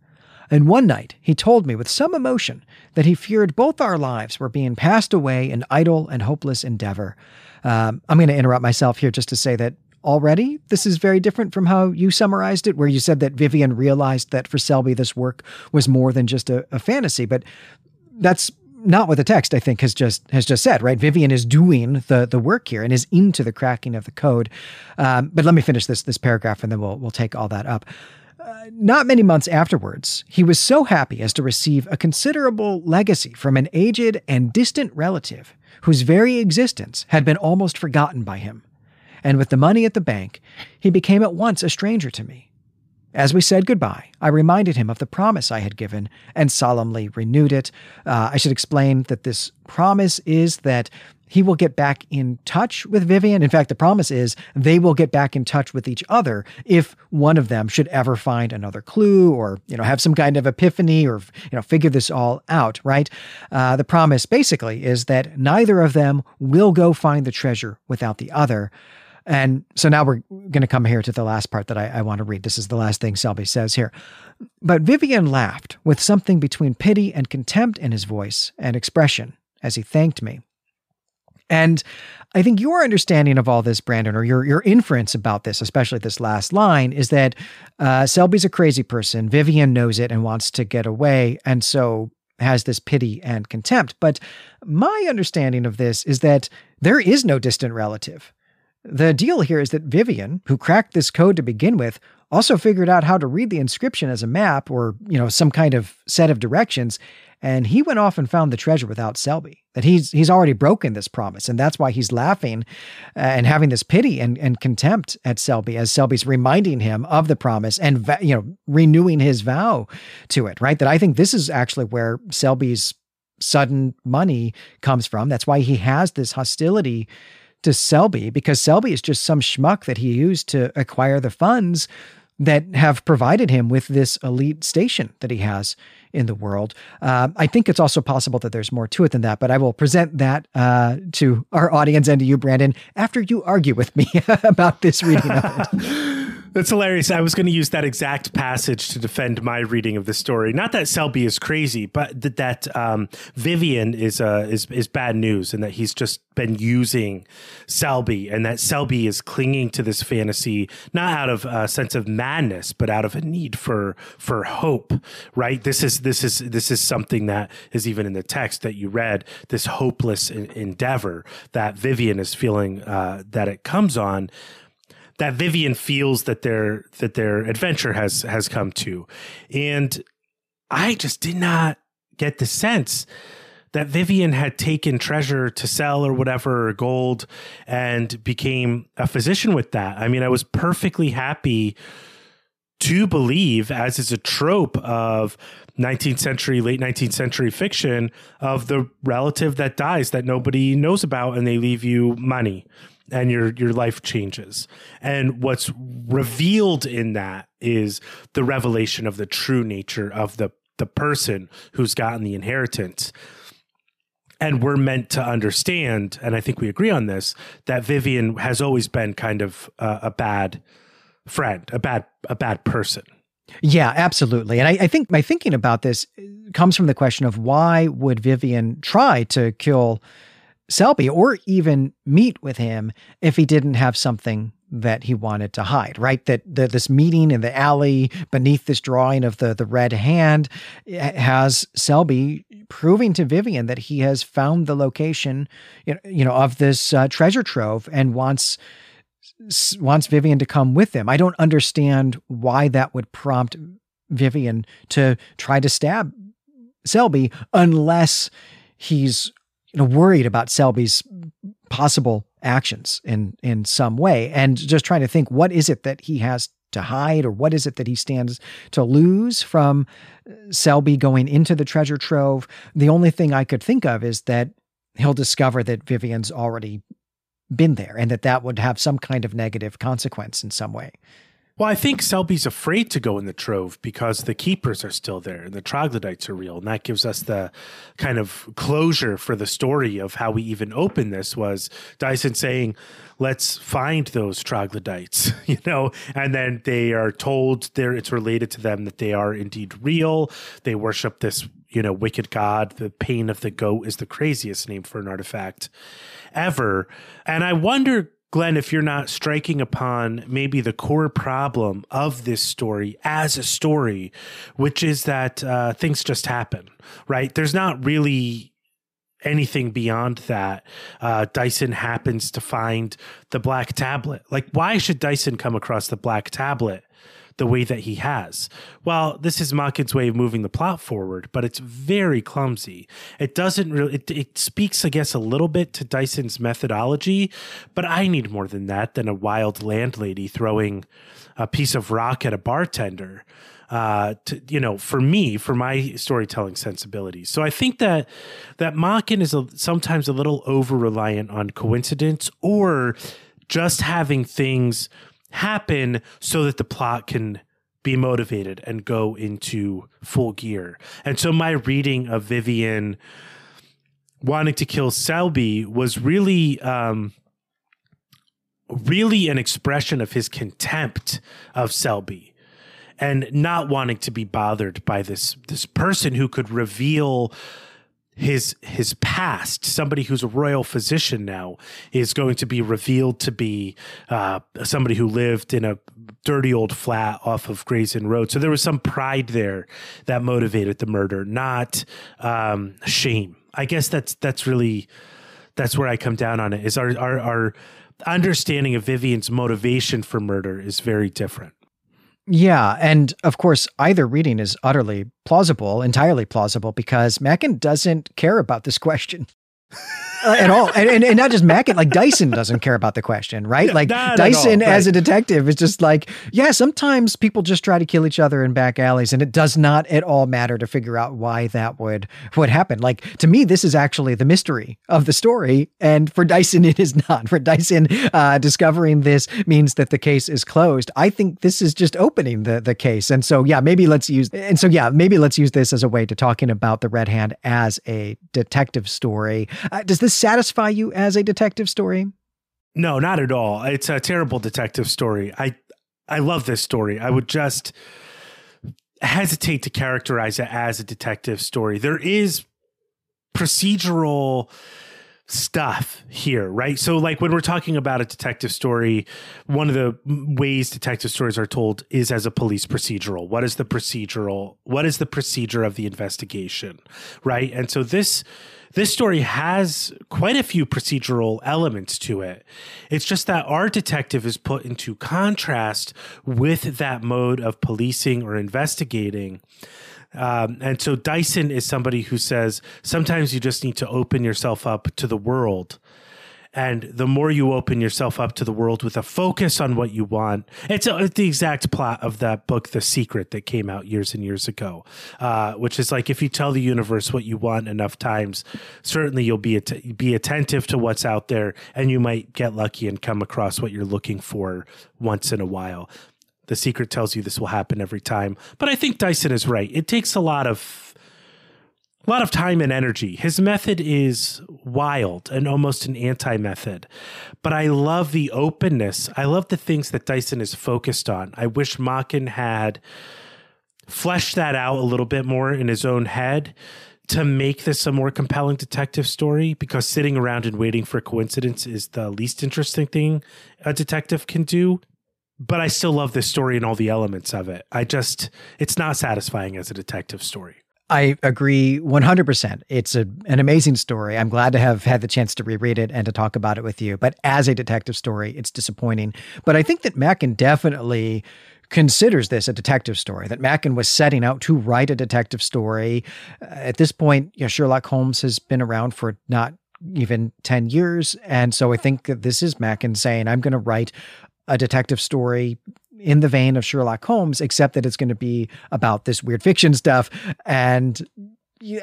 And one night, he told me with some emotion that he feared both our lives were being passed away in idle and hopeless endeavor. Um, I'm going to interrupt myself here just to say that already this is very different from how you summarized it, where you said that Vivian realized that for Selby this work was more than just a, a fantasy. But that's not what the text I think has just has just said, right? Vivian is doing the the work here and is into the cracking of the code. Um, but let me finish this this paragraph and then we'll we'll take all that up. Uh, not many months afterwards, he was so happy as to receive a considerable legacy from an aged and distant relative whose very existence had been almost forgotten by him. And with the money at the bank, he became at once a stranger to me. As we said goodbye, I reminded him of the promise I had given and solemnly renewed it. Uh, I should explain that this promise is that he will get back in touch with Vivian. In fact, the promise is they will get back in touch with each other if one of them should ever find another clue or, you know, have some kind of epiphany or, you know, figure this all out, right? Uh, the promise basically is that neither of them will go find the treasure without the other. And so now we're going to come here to the last part that I, I want to read. This is the last thing Selby says here. But Vivian laughed with something between pity and contempt in his voice and expression as he thanked me. And I think your understanding of all this, Brandon, or your your inference about this, especially this last line, is that uh, Selby's a crazy person. Vivian knows it and wants to get away, and so has this pity and contempt. But my understanding of this is that there is no distant relative. The deal here is that Vivian, who cracked this code to begin with, also figured out how to read the inscription as a map or, you know, some kind of set of directions, and he went off and found the treasure without Selby. That he's he's already broken this promise, and that's why he's laughing uh, and having this pity and, and contempt at Selby as Selby's reminding him of the promise and you know renewing his vow to it. Right. That I think this is actually where Selby's sudden money comes from. That's why he has this hostility to Selby because Selby is just some schmuck that he used to acquire the funds that have provided him with this elite station that he has in the world. Uh, I think it's also possible that there's more to it than that, but I will present that uh, to our audience and to you, Brandon, after you argue with me [laughs] about this reading of it. [laughs] That's hilarious. I was going to use that exact passage to defend my reading of the story. Not that Selby is crazy, but that, that um, Vivian is uh, is is bad news, and that he's just been using Selby, and that Selby is clinging to this fantasy not out of a sense of madness, but out of a need for for hope. Right? This is this is this is something that is even in the text that you read. This hopeless endeavor that Vivian is feeling uh, that it comes on that Vivian feels that their that their adventure has has come to. And I just did not get the sense that Vivian had taken treasure to sell or whatever or gold and became a physician with that. I mean, I was perfectly happy to believe, as is a trope of 19th century, late 19th century fiction, of the relative that dies that nobody knows about and they leave you money and your your life changes. And what's revealed in that is the revelation of the true nature of the the person who's gotten the inheritance. And we're meant to understand, and I think we agree on this, that Vivian has always been kind of a bad friend, a bad a bad person. Yeah, absolutely. And I, I, think my thinking about this comes from the question of why would Vivian try to kill Selby or even meet with him if he didn't have something that he wanted to hide, right? That, that this meeting in the alley beneath this drawing of the, the red hand has Selby proving to Vivian that he has found the location, you know, of this uh, treasure trove and wants wants Vivian to come with him. I don't understand why that would prompt Vivian to try to stab Selby unless he's you know worried about Selby's possible actions in in some way and just trying to think what is it that he has to hide or what is it that he stands to lose from uh, Selby going into the treasure trove. The only thing I could think of is that he'll discover that Vivian's already been there and that that would have some kind of negative consequence in some way well, I think Selby's afraid to go in the trove because the keepers are still there and the troglodytes are real. And that gives us the kind of closure for the story of how we even open this was Dyson saying, let's find those troglodytes, [laughs] you know, and then they are told there it's related to them that they are indeed real. They worship this, you know, wicked god. The pain of the goat is the craziest name for an artifact ever. And I wonder Glenn, if you're not striking upon maybe the core problem of this story as a story, which is that uh, things just happen, right? There's not really anything beyond that. Uh, Dyson happens to find the black tablet. Like, why should Dyson come across the black tablet? The way that he has. Well, this is Machen's way of moving the plot forward, but it's very clumsy. It doesn't really, it, it speaks, I guess, a little bit to Dyson's methodology, but I need more than that than a wild landlady throwing a piece of rock at a bartender. Uh, to, you know, for me, for my storytelling sensibilities. So I think that that Machen is a, sometimes a little over reliant on coincidence or just having things happen so that the plot can be motivated and go into full gear. And so my reading of Vivian wanting to kill Selby was really um, really an expression of his contempt of Selby and not wanting to be bothered by this this person who could reveal his his past, somebody who's a royal physician now, is going to be revealed to be uh, somebody who lived in a dirty old flat off of Gray's Inn Road. So there was some pride there that motivated the murder, not um, shame. I guess that's that's really that's where I come down on it. Is our our, our understanding of Vivian's motivation for murder is very different. Yeah. And of course, either reading is utterly plausible, entirely plausible, because Machen doesn't care about this question [laughs] at all. And, and, and, not just Machen, like Dyson doesn't care about the question, right? Yeah, [laughs] like Dyson right. as a detective is just like, yeah, sometimes people just try to kill each other in back alleys and it does not at all matter to figure out why that would would happen. Like to me, this is actually the mystery of the story. And for Dyson, [laughs] it is not. For Dyson, uh, discovering this means that the case is closed. I think this is just opening the, the case. And so, yeah, maybe let's use, and so, yeah, maybe let's use this as a way to talking about the Red Hand as a detective story. Uh, does this satisfy you as a detective story? No, not at all. It's a terrible detective story. I I love this story. I would just hesitate to characterize it as a detective story. There is procedural stuff here, right? So, like when we're talking about a detective story, one of the ways detective stories are told is as a police procedural. What is the procedural? What is the procedure of the investigation, right? And so this this story has quite a few procedural elements to it. It's just that our detective is put into contrast with that mode of policing or investigating um, and so Dyson is somebody who says sometimes you just need to open yourself up to the world. And the more you open yourself up to the world with a focus on what you want, it's, a, it's the exact plot of that book, The Secret, that came out years and years ago, uh, which is like if you tell the universe what you want enough times, certainly you'll be att- be attentive to what's out there, and you might get lucky and come across what you're looking for once in a while. The secret tells you this will happen every time. But I think Dyson is right. It takes a lot of a lot of time and energy. His method is wild and almost an anti-method. But I love the openness. I love the things that Dyson is focused on. I wish Machen had fleshed that out a little bit more in his own head to make this a more compelling detective story because sitting around and waiting for coincidence is the least interesting thing a detective can do but I still love this story and all the elements of it. I just, it's not satisfying as a detective story. I agree 100%. It's a, an amazing story. I'm glad to have had the chance to reread it and to talk about it with you. But as a detective story, it's disappointing. But I think that Machen definitely considers this a detective story, that Machen was setting out to write a detective story. Uh, at this point, you know, Sherlock Holmes has been around for not even 10 years. And so I think that this is Machen saying, I'm going to write a detective story in the vein of Sherlock Holmes, except that it's going to be about this weird fiction stuff. And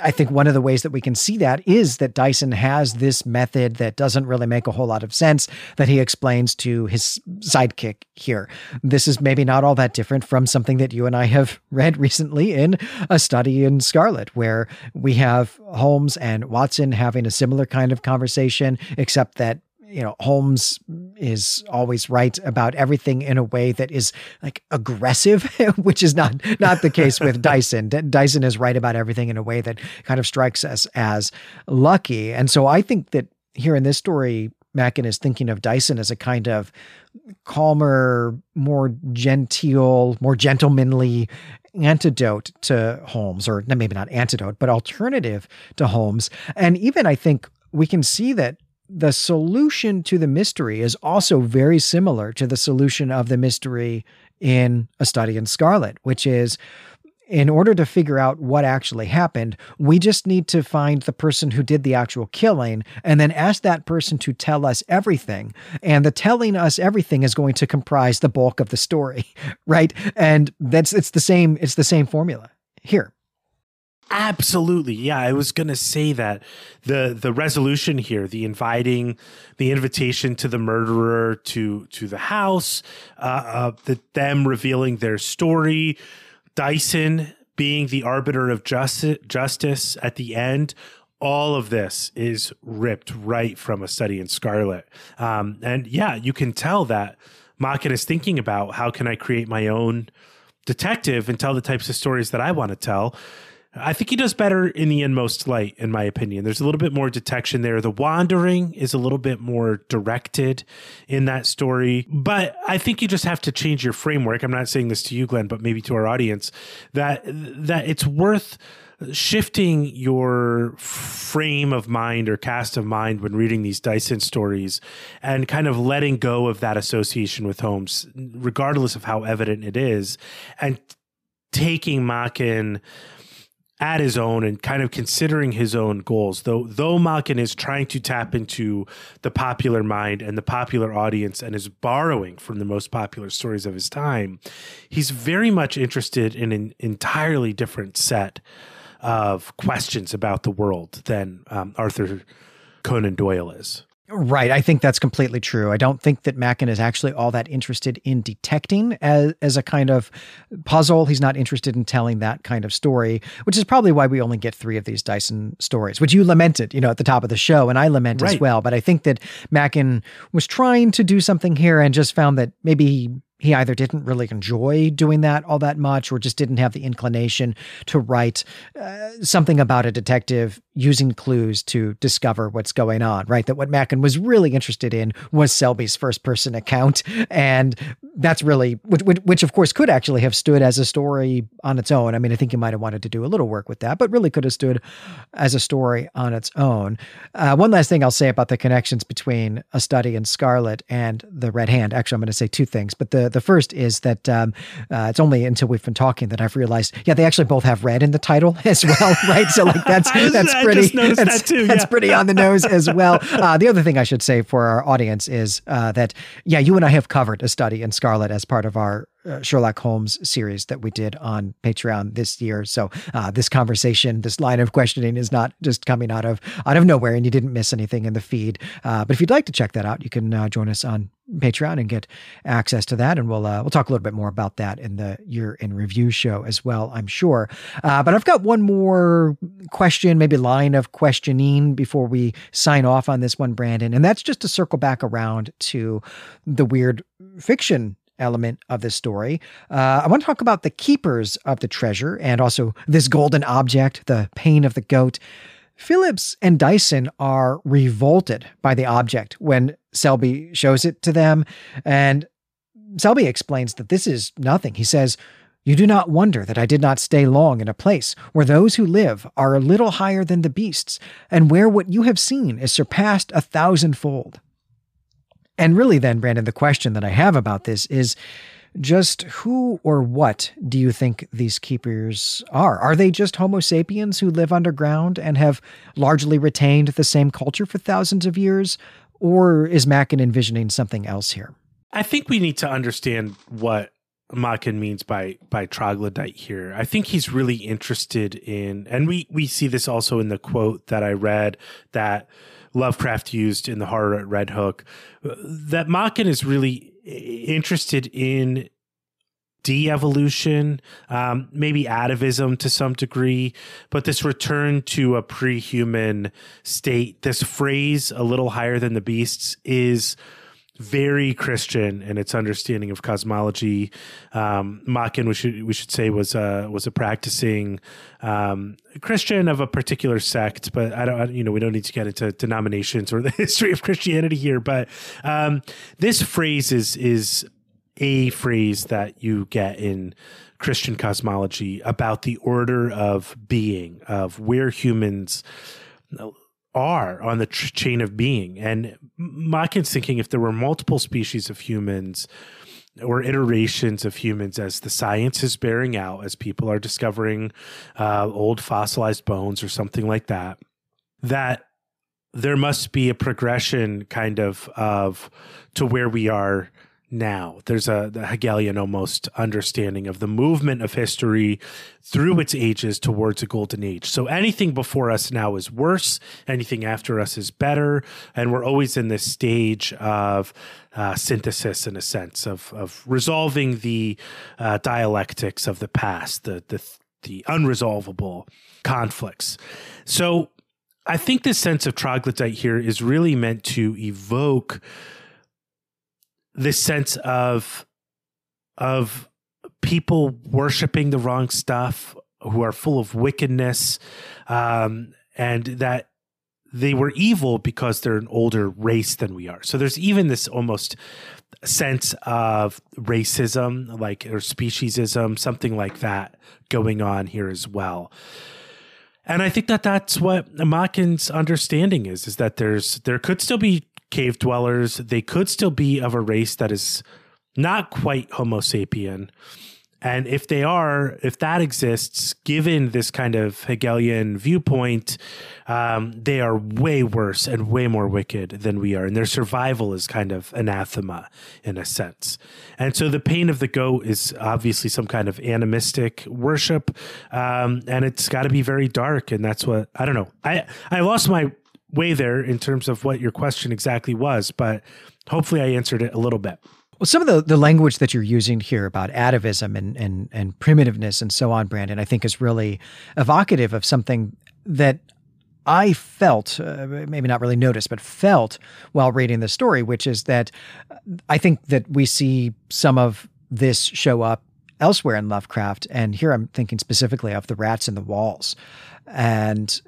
I think one of the ways that we can see that is that Dyson has this method that doesn't really make a whole lot of sense that he explains to his sidekick here. This is maybe not all that different from something that you and I have [laughs] read recently in A Study in Scarlet, where we have Holmes and Watson having a similar kind of conversation, except that you know Holmes is always right about everything in a way that is like aggressive [laughs] which is not not the case with [laughs] Dyson. Dyson is right about everything in a way that kind of strikes us as lucky. And so I think that here in this story Machen is thinking of Dyson as a kind of calmer more genteel more gentlemanly antidote to Holmes or maybe not antidote but alternative to Holmes. And even I think we can see that the solution to the mystery is also very similar to the solution of the mystery in A Study in Scarlet, which is in order to figure out what actually happened, we just need to find the person who did the actual killing and then ask that person to tell us everything. And the telling us everything is going to comprise the bulk of the story, [laughs] right? And that's it's the same it's the same formula here. Absolutely. Yeah, I was going to say that the the resolution here, the inviting, the invitation to the murderer to to the house, uh, uh the, them revealing their story, Dyson being the arbiter of justice, justice at the end, all of this is ripped right from a study in Scarlet. Um, and yeah, you can tell that Machen is thinking about how can I create my own detective and tell the types of stories that I want to tell. I think he does better in the inmost light, in my opinion. There's a little bit more detection there. The wandering is a little bit more directed in that story. But I think you just have to change your framework. I'm not saying this to you, Glenn, but maybe to our audience, that that it's worth shifting your frame of mind or cast of mind when reading these Dyson stories and kind of letting go of that association with Holmes, regardless of how evident it is, and taking Machen at his own and kind of considering his own goals. Though though Machen is trying to tap into the popular mind and the popular audience and is borrowing from the most popular stories of his time, he's very much interested in an entirely different set of questions about the world than um, Arthur Conan Doyle is. Right. I think that's completely true. I don't think that Machen is actually all that interested in detecting as, as a kind of puzzle. He's not interested in telling that kind of story, which is probably why we only get three of these Dyson stories, which you lamented, you know, at the top of the show, and I lament right. as well. But I think that Machen was trying to do something here and just found that maybe he he either didn't really enjoy doing that all that much or just didn't have the inclination to write uh, something about a detective using clues to discover what's going on, right? That what Machen was really interested in was Selby's first person account. And that's really, which, which, of course could actually have stood as a story on its own. I mean, I think he might have wanted to do a little work with that, but really could have stood as a story on its own. Uh, one last thing I'll say about the connections between A Study in Scarlet and The Red Hand. Actually, I'm going to say two things, but the, the first is that um, uh, it's only until we've been talking that I've realized, yeah, they actually both have red in the title [laughs] as well, right? So like that's, [laughs] that's pretty. That's, that too, that's pretty on the nose as [laughs] well. Uh, the other thing I should say for our audience is uh, that yeah, you and I have covered a study in Scarlet as part of our uh, Sherlock Holmes series that we did on Patreon this year. So uh, this conversation, this line of questioning, is not just coming out of out of nowhere, and you didn't miss anything in the feed. Uh, but if you'd like to check that out, you can uh, join us on Patreon and get access to that, and we'll uh, we'll talk a little bit more about that in the year in review show as well. I'm sure. But I've got one more question, maybe line of questioning before we sign off on this one, Brandon, and that's just to circle back around to the weird fiction element of this story. Uh, I want to talk about the keepers of the treasure and also this golden object, the pain of the goat. Phillips and Dyson are revolted by the object when Selby shows it to them. And Selby explains that this is nothing. He says, You do not wonder that I did not stay long in a place where those who live are a little higher than the beasts, and where what you have seen is surpassed a thousandfold. And really, then, Brandon, the question that I have about this is just who or what do you think these keepers are? Are they just Homo sapiens who live underground and have largely retained the same culture for thousands of years? Or is Machen envisioning something else here? I think we need to understand what Machen means by by troglodyte here. I think he's really interested in, and we we see this also in the quote that I read that Lovecraft used in the horror at Red Hook. That Machen is really interested in de-evolution, um, maybe atavism to some degree, but this return to a pre-human state, this phrase "a little higher than the beasts" is very Christian in its understanding of cosmology. Um, Machen, we should we should say, was a was a practicing um, Christian of a particular sect, but I don't, you know, we don't need to get into denominations or the [laughs] history of Christianity here. But um, this phrase is is a phrase that you get in Christian cosmology about the order of being, of where humans are on the tr- chain of being. And Machen's thinking if there were multiple species of humans or iterations of humans as the science is bearing out, as people are discovering uh, old fossilized bones or something like that, that there must be a progression kind of of to where we are now. There's a the Hegelian almost understanding of the movement of history through its ages towards a golden age. So anything before us now is worse, anything after us is better, and we're always in this stage of uh, synthesis, in a sense, of of resolving the uh, dialectics of the past, the the the unresolvable conflicts. So I think this sense of troglodyte here is really meant to evoke this sense of of people worshiping the wrong stuff who are full of wickedness um, and that they were evil because they're an older race than we are. So there's even this almost sense of racism like or speciesism something like that going on here as well. And I think that that's what Machen's understanding is: is that there's there could still be cave dwellers. They could still be of a race that is not quite Homo sapien. And if they are, if that exists, given this kind of Hegelian viewpoint, um, they are way worse and way more wicked than we are. And their survival is kind of anathema in a sense. And so the pain of the goat is obviously some kind of animistic worship. Um, and it's got to be very dark. And that's what, I don't know. I, I lost my way there in terms of what your question exactly was, but hopefully I answered it a little bit. Well, some of the, the language that you're using here about atavism and, and, and primitiveness and so on, Brandon, I think is really evocative of something that I felt, uh, maybe not really noticed, but felt while reading the story, which is that I think that we see some of this show up elsewhere in Lovecraft. And here I'm thinking specifically of the rats in the walls. And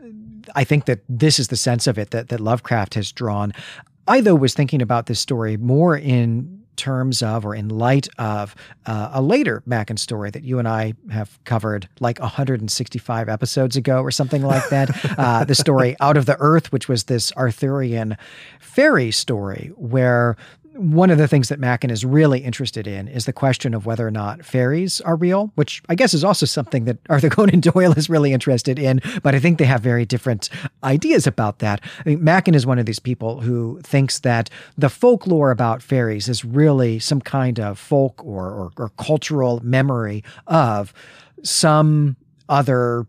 I think that this is the sense of it that, that Lovecraft has drawn. I, though, was thinking about this story more in terms of or in light of uh, a later Machen story that you and I have covered like 165 episodes ago or something like that. [laughs] uh, the story Out of the Earth, which was this Arthurian fairy story where one of the things that Machen is really interested in is the question of whether or not fairies are real, which I guess is also something that Arthur [laughs] Conan Doyle is really interested in. But I think they have very different ideas about that. I think Machen is one of these people who thinks that the folklore about fairies is really some kind of folk or, or, or cultural memory of some other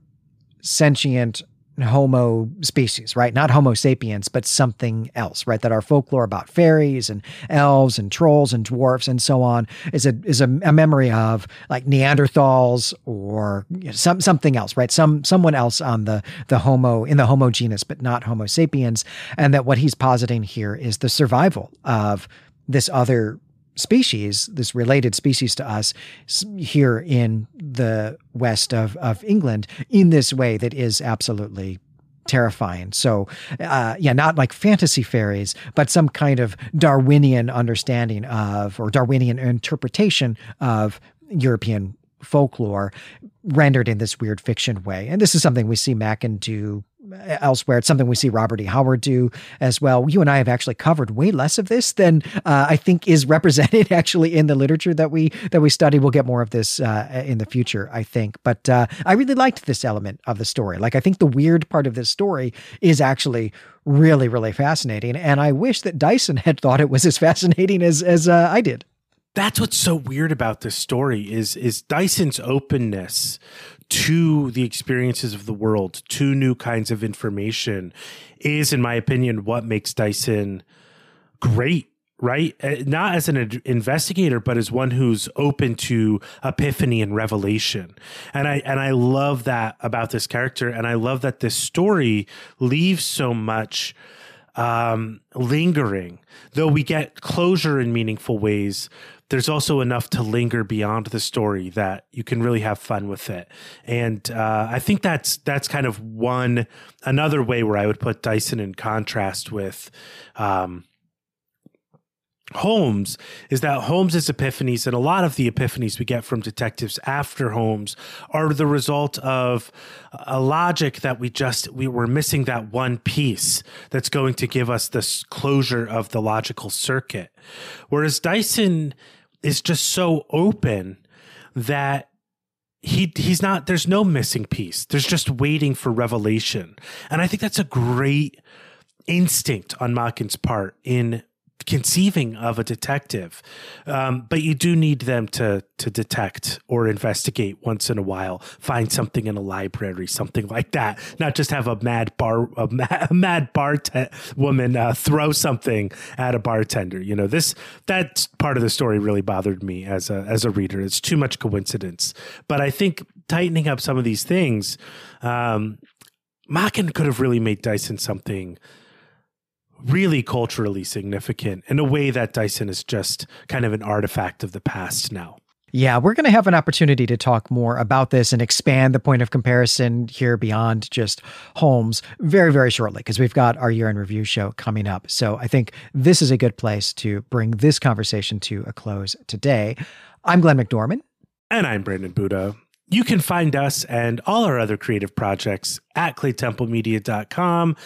sentient Homo species, right? Not Homo sapiens, but something else, right? That our folklore about fairies and elves and trolls and dwarfs and so on is a is a, a memory of like Neanderthals or you know, some something else, right? Some someone else on the the Homo in the Homo genus, but not Homo sapiens, and that what he's positing here is the survival of this other species, this related species to us here in the west of, of England in this way that is absolutely terrifying. So, uh, yeah, not like fantasy fairies, but some kind of Darwinian understanding of or Darwinian interpretation of European folklore rendered in this weird fiction way. And this is something we see Machen do elsewhere. It's something we see Robert E. Howard do as well. You and I have actually covered way less of this than uh, I think is [laughs] represented actually in the literature that we that we study. We'll get more of this uh, in the future, I think. But uh, I really liked this element of the story. Like I think the weird part of this story is actually really really fascinating, and I wish that Dyson [laughs] had thought it was as fascinating as as uh, I did that's what's so weird about this story is is Dyson's openness to the experiences of the world, to new kinds of information, is, in my opinion, what makes Dyson great right? Uh, not as an investigator, but as one who's open to epiphany and revelation. And I and I love that about this character, and I love that this story leaves so much um, lingering. Though we get closure in meaningful ways, there's also enough to linger beyond the story that you can really have fun with it. And uh, I think that's that's kind of one another way where I would put Dyson in contrast with um, Holmes is that Holmes's epiphanies and a lot of the epiphanies we get from detectives after Holmes are the result of a logic that we just we were missing that one piece that's going to give us this closure of the logical circuit. Whereas Dyson is just so open that he he's not there's no missing piece. There's just waiting for revelation. And i think that's a great instinct on Machen's part in conceiving of a detective, um, but you do need them to to detect or investigate once in a while. Find something in a library, something like that. Not just have a mad bar a mad, [laughs] a mad bar te- woman uh, throw something at a bartender. You know this that part of the story really bothered me as a as a reader. It's too much coincidence. But I think tightening up some of these things. Um, Machen could have really made Dyson something really culturally significant in a way that Dyson is just kind of an artifact of the past now. Yeah, we're going to have an opportunity to talk more about this and expand the point of comparison here beyond just Holmes very, very shortly because we've got our year in review show coming up. So I think this is a good place to bring this conversation to a close today. I'm Glenn McDorman. And I'm Brandon Buddha. You can find us and all our other creative projects at claytemplemedia.com.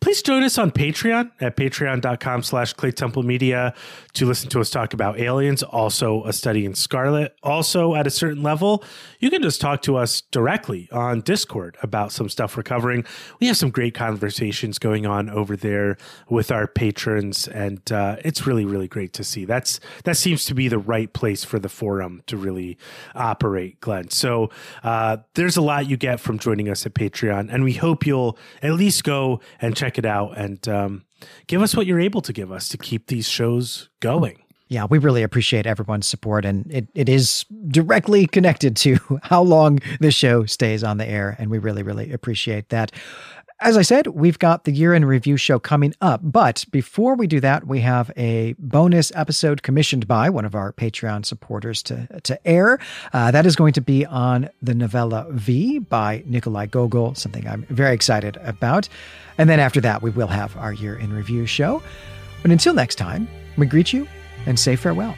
Please join us on Patreon at patreon.com slash Claytemple Media to listen to us talk about aliens, also a study in Scarlet. Also, at a certain level, you can just talk to us directly on Discord about some stuff we're covering. We have some great conversations going on over there with our patrons, and uh, it's really, really great to see. That's that seems to be the right place for the forum to really operate, Glenn. So uh, there's a lot you get from joining us at Patreon, and we hope you'll at least go and check check it out and um, give us what you're able to give us to keep these shows going. Yeah, we really appreciate everyone's support, and it, it is directly connected to [laughs] how long this show stays on the air, and we really, really appreciate that. As I said, we've got the year in review show coming up. But before we do that, we have a bonus episode commissioned by one of our Patreon supporters to, to air. Uh, that is going to be on the novella Viy by Nikolai Gogol, something I'm very excited about. And then after that, we will have our year in review show. But until next time, we greet you and say farewell.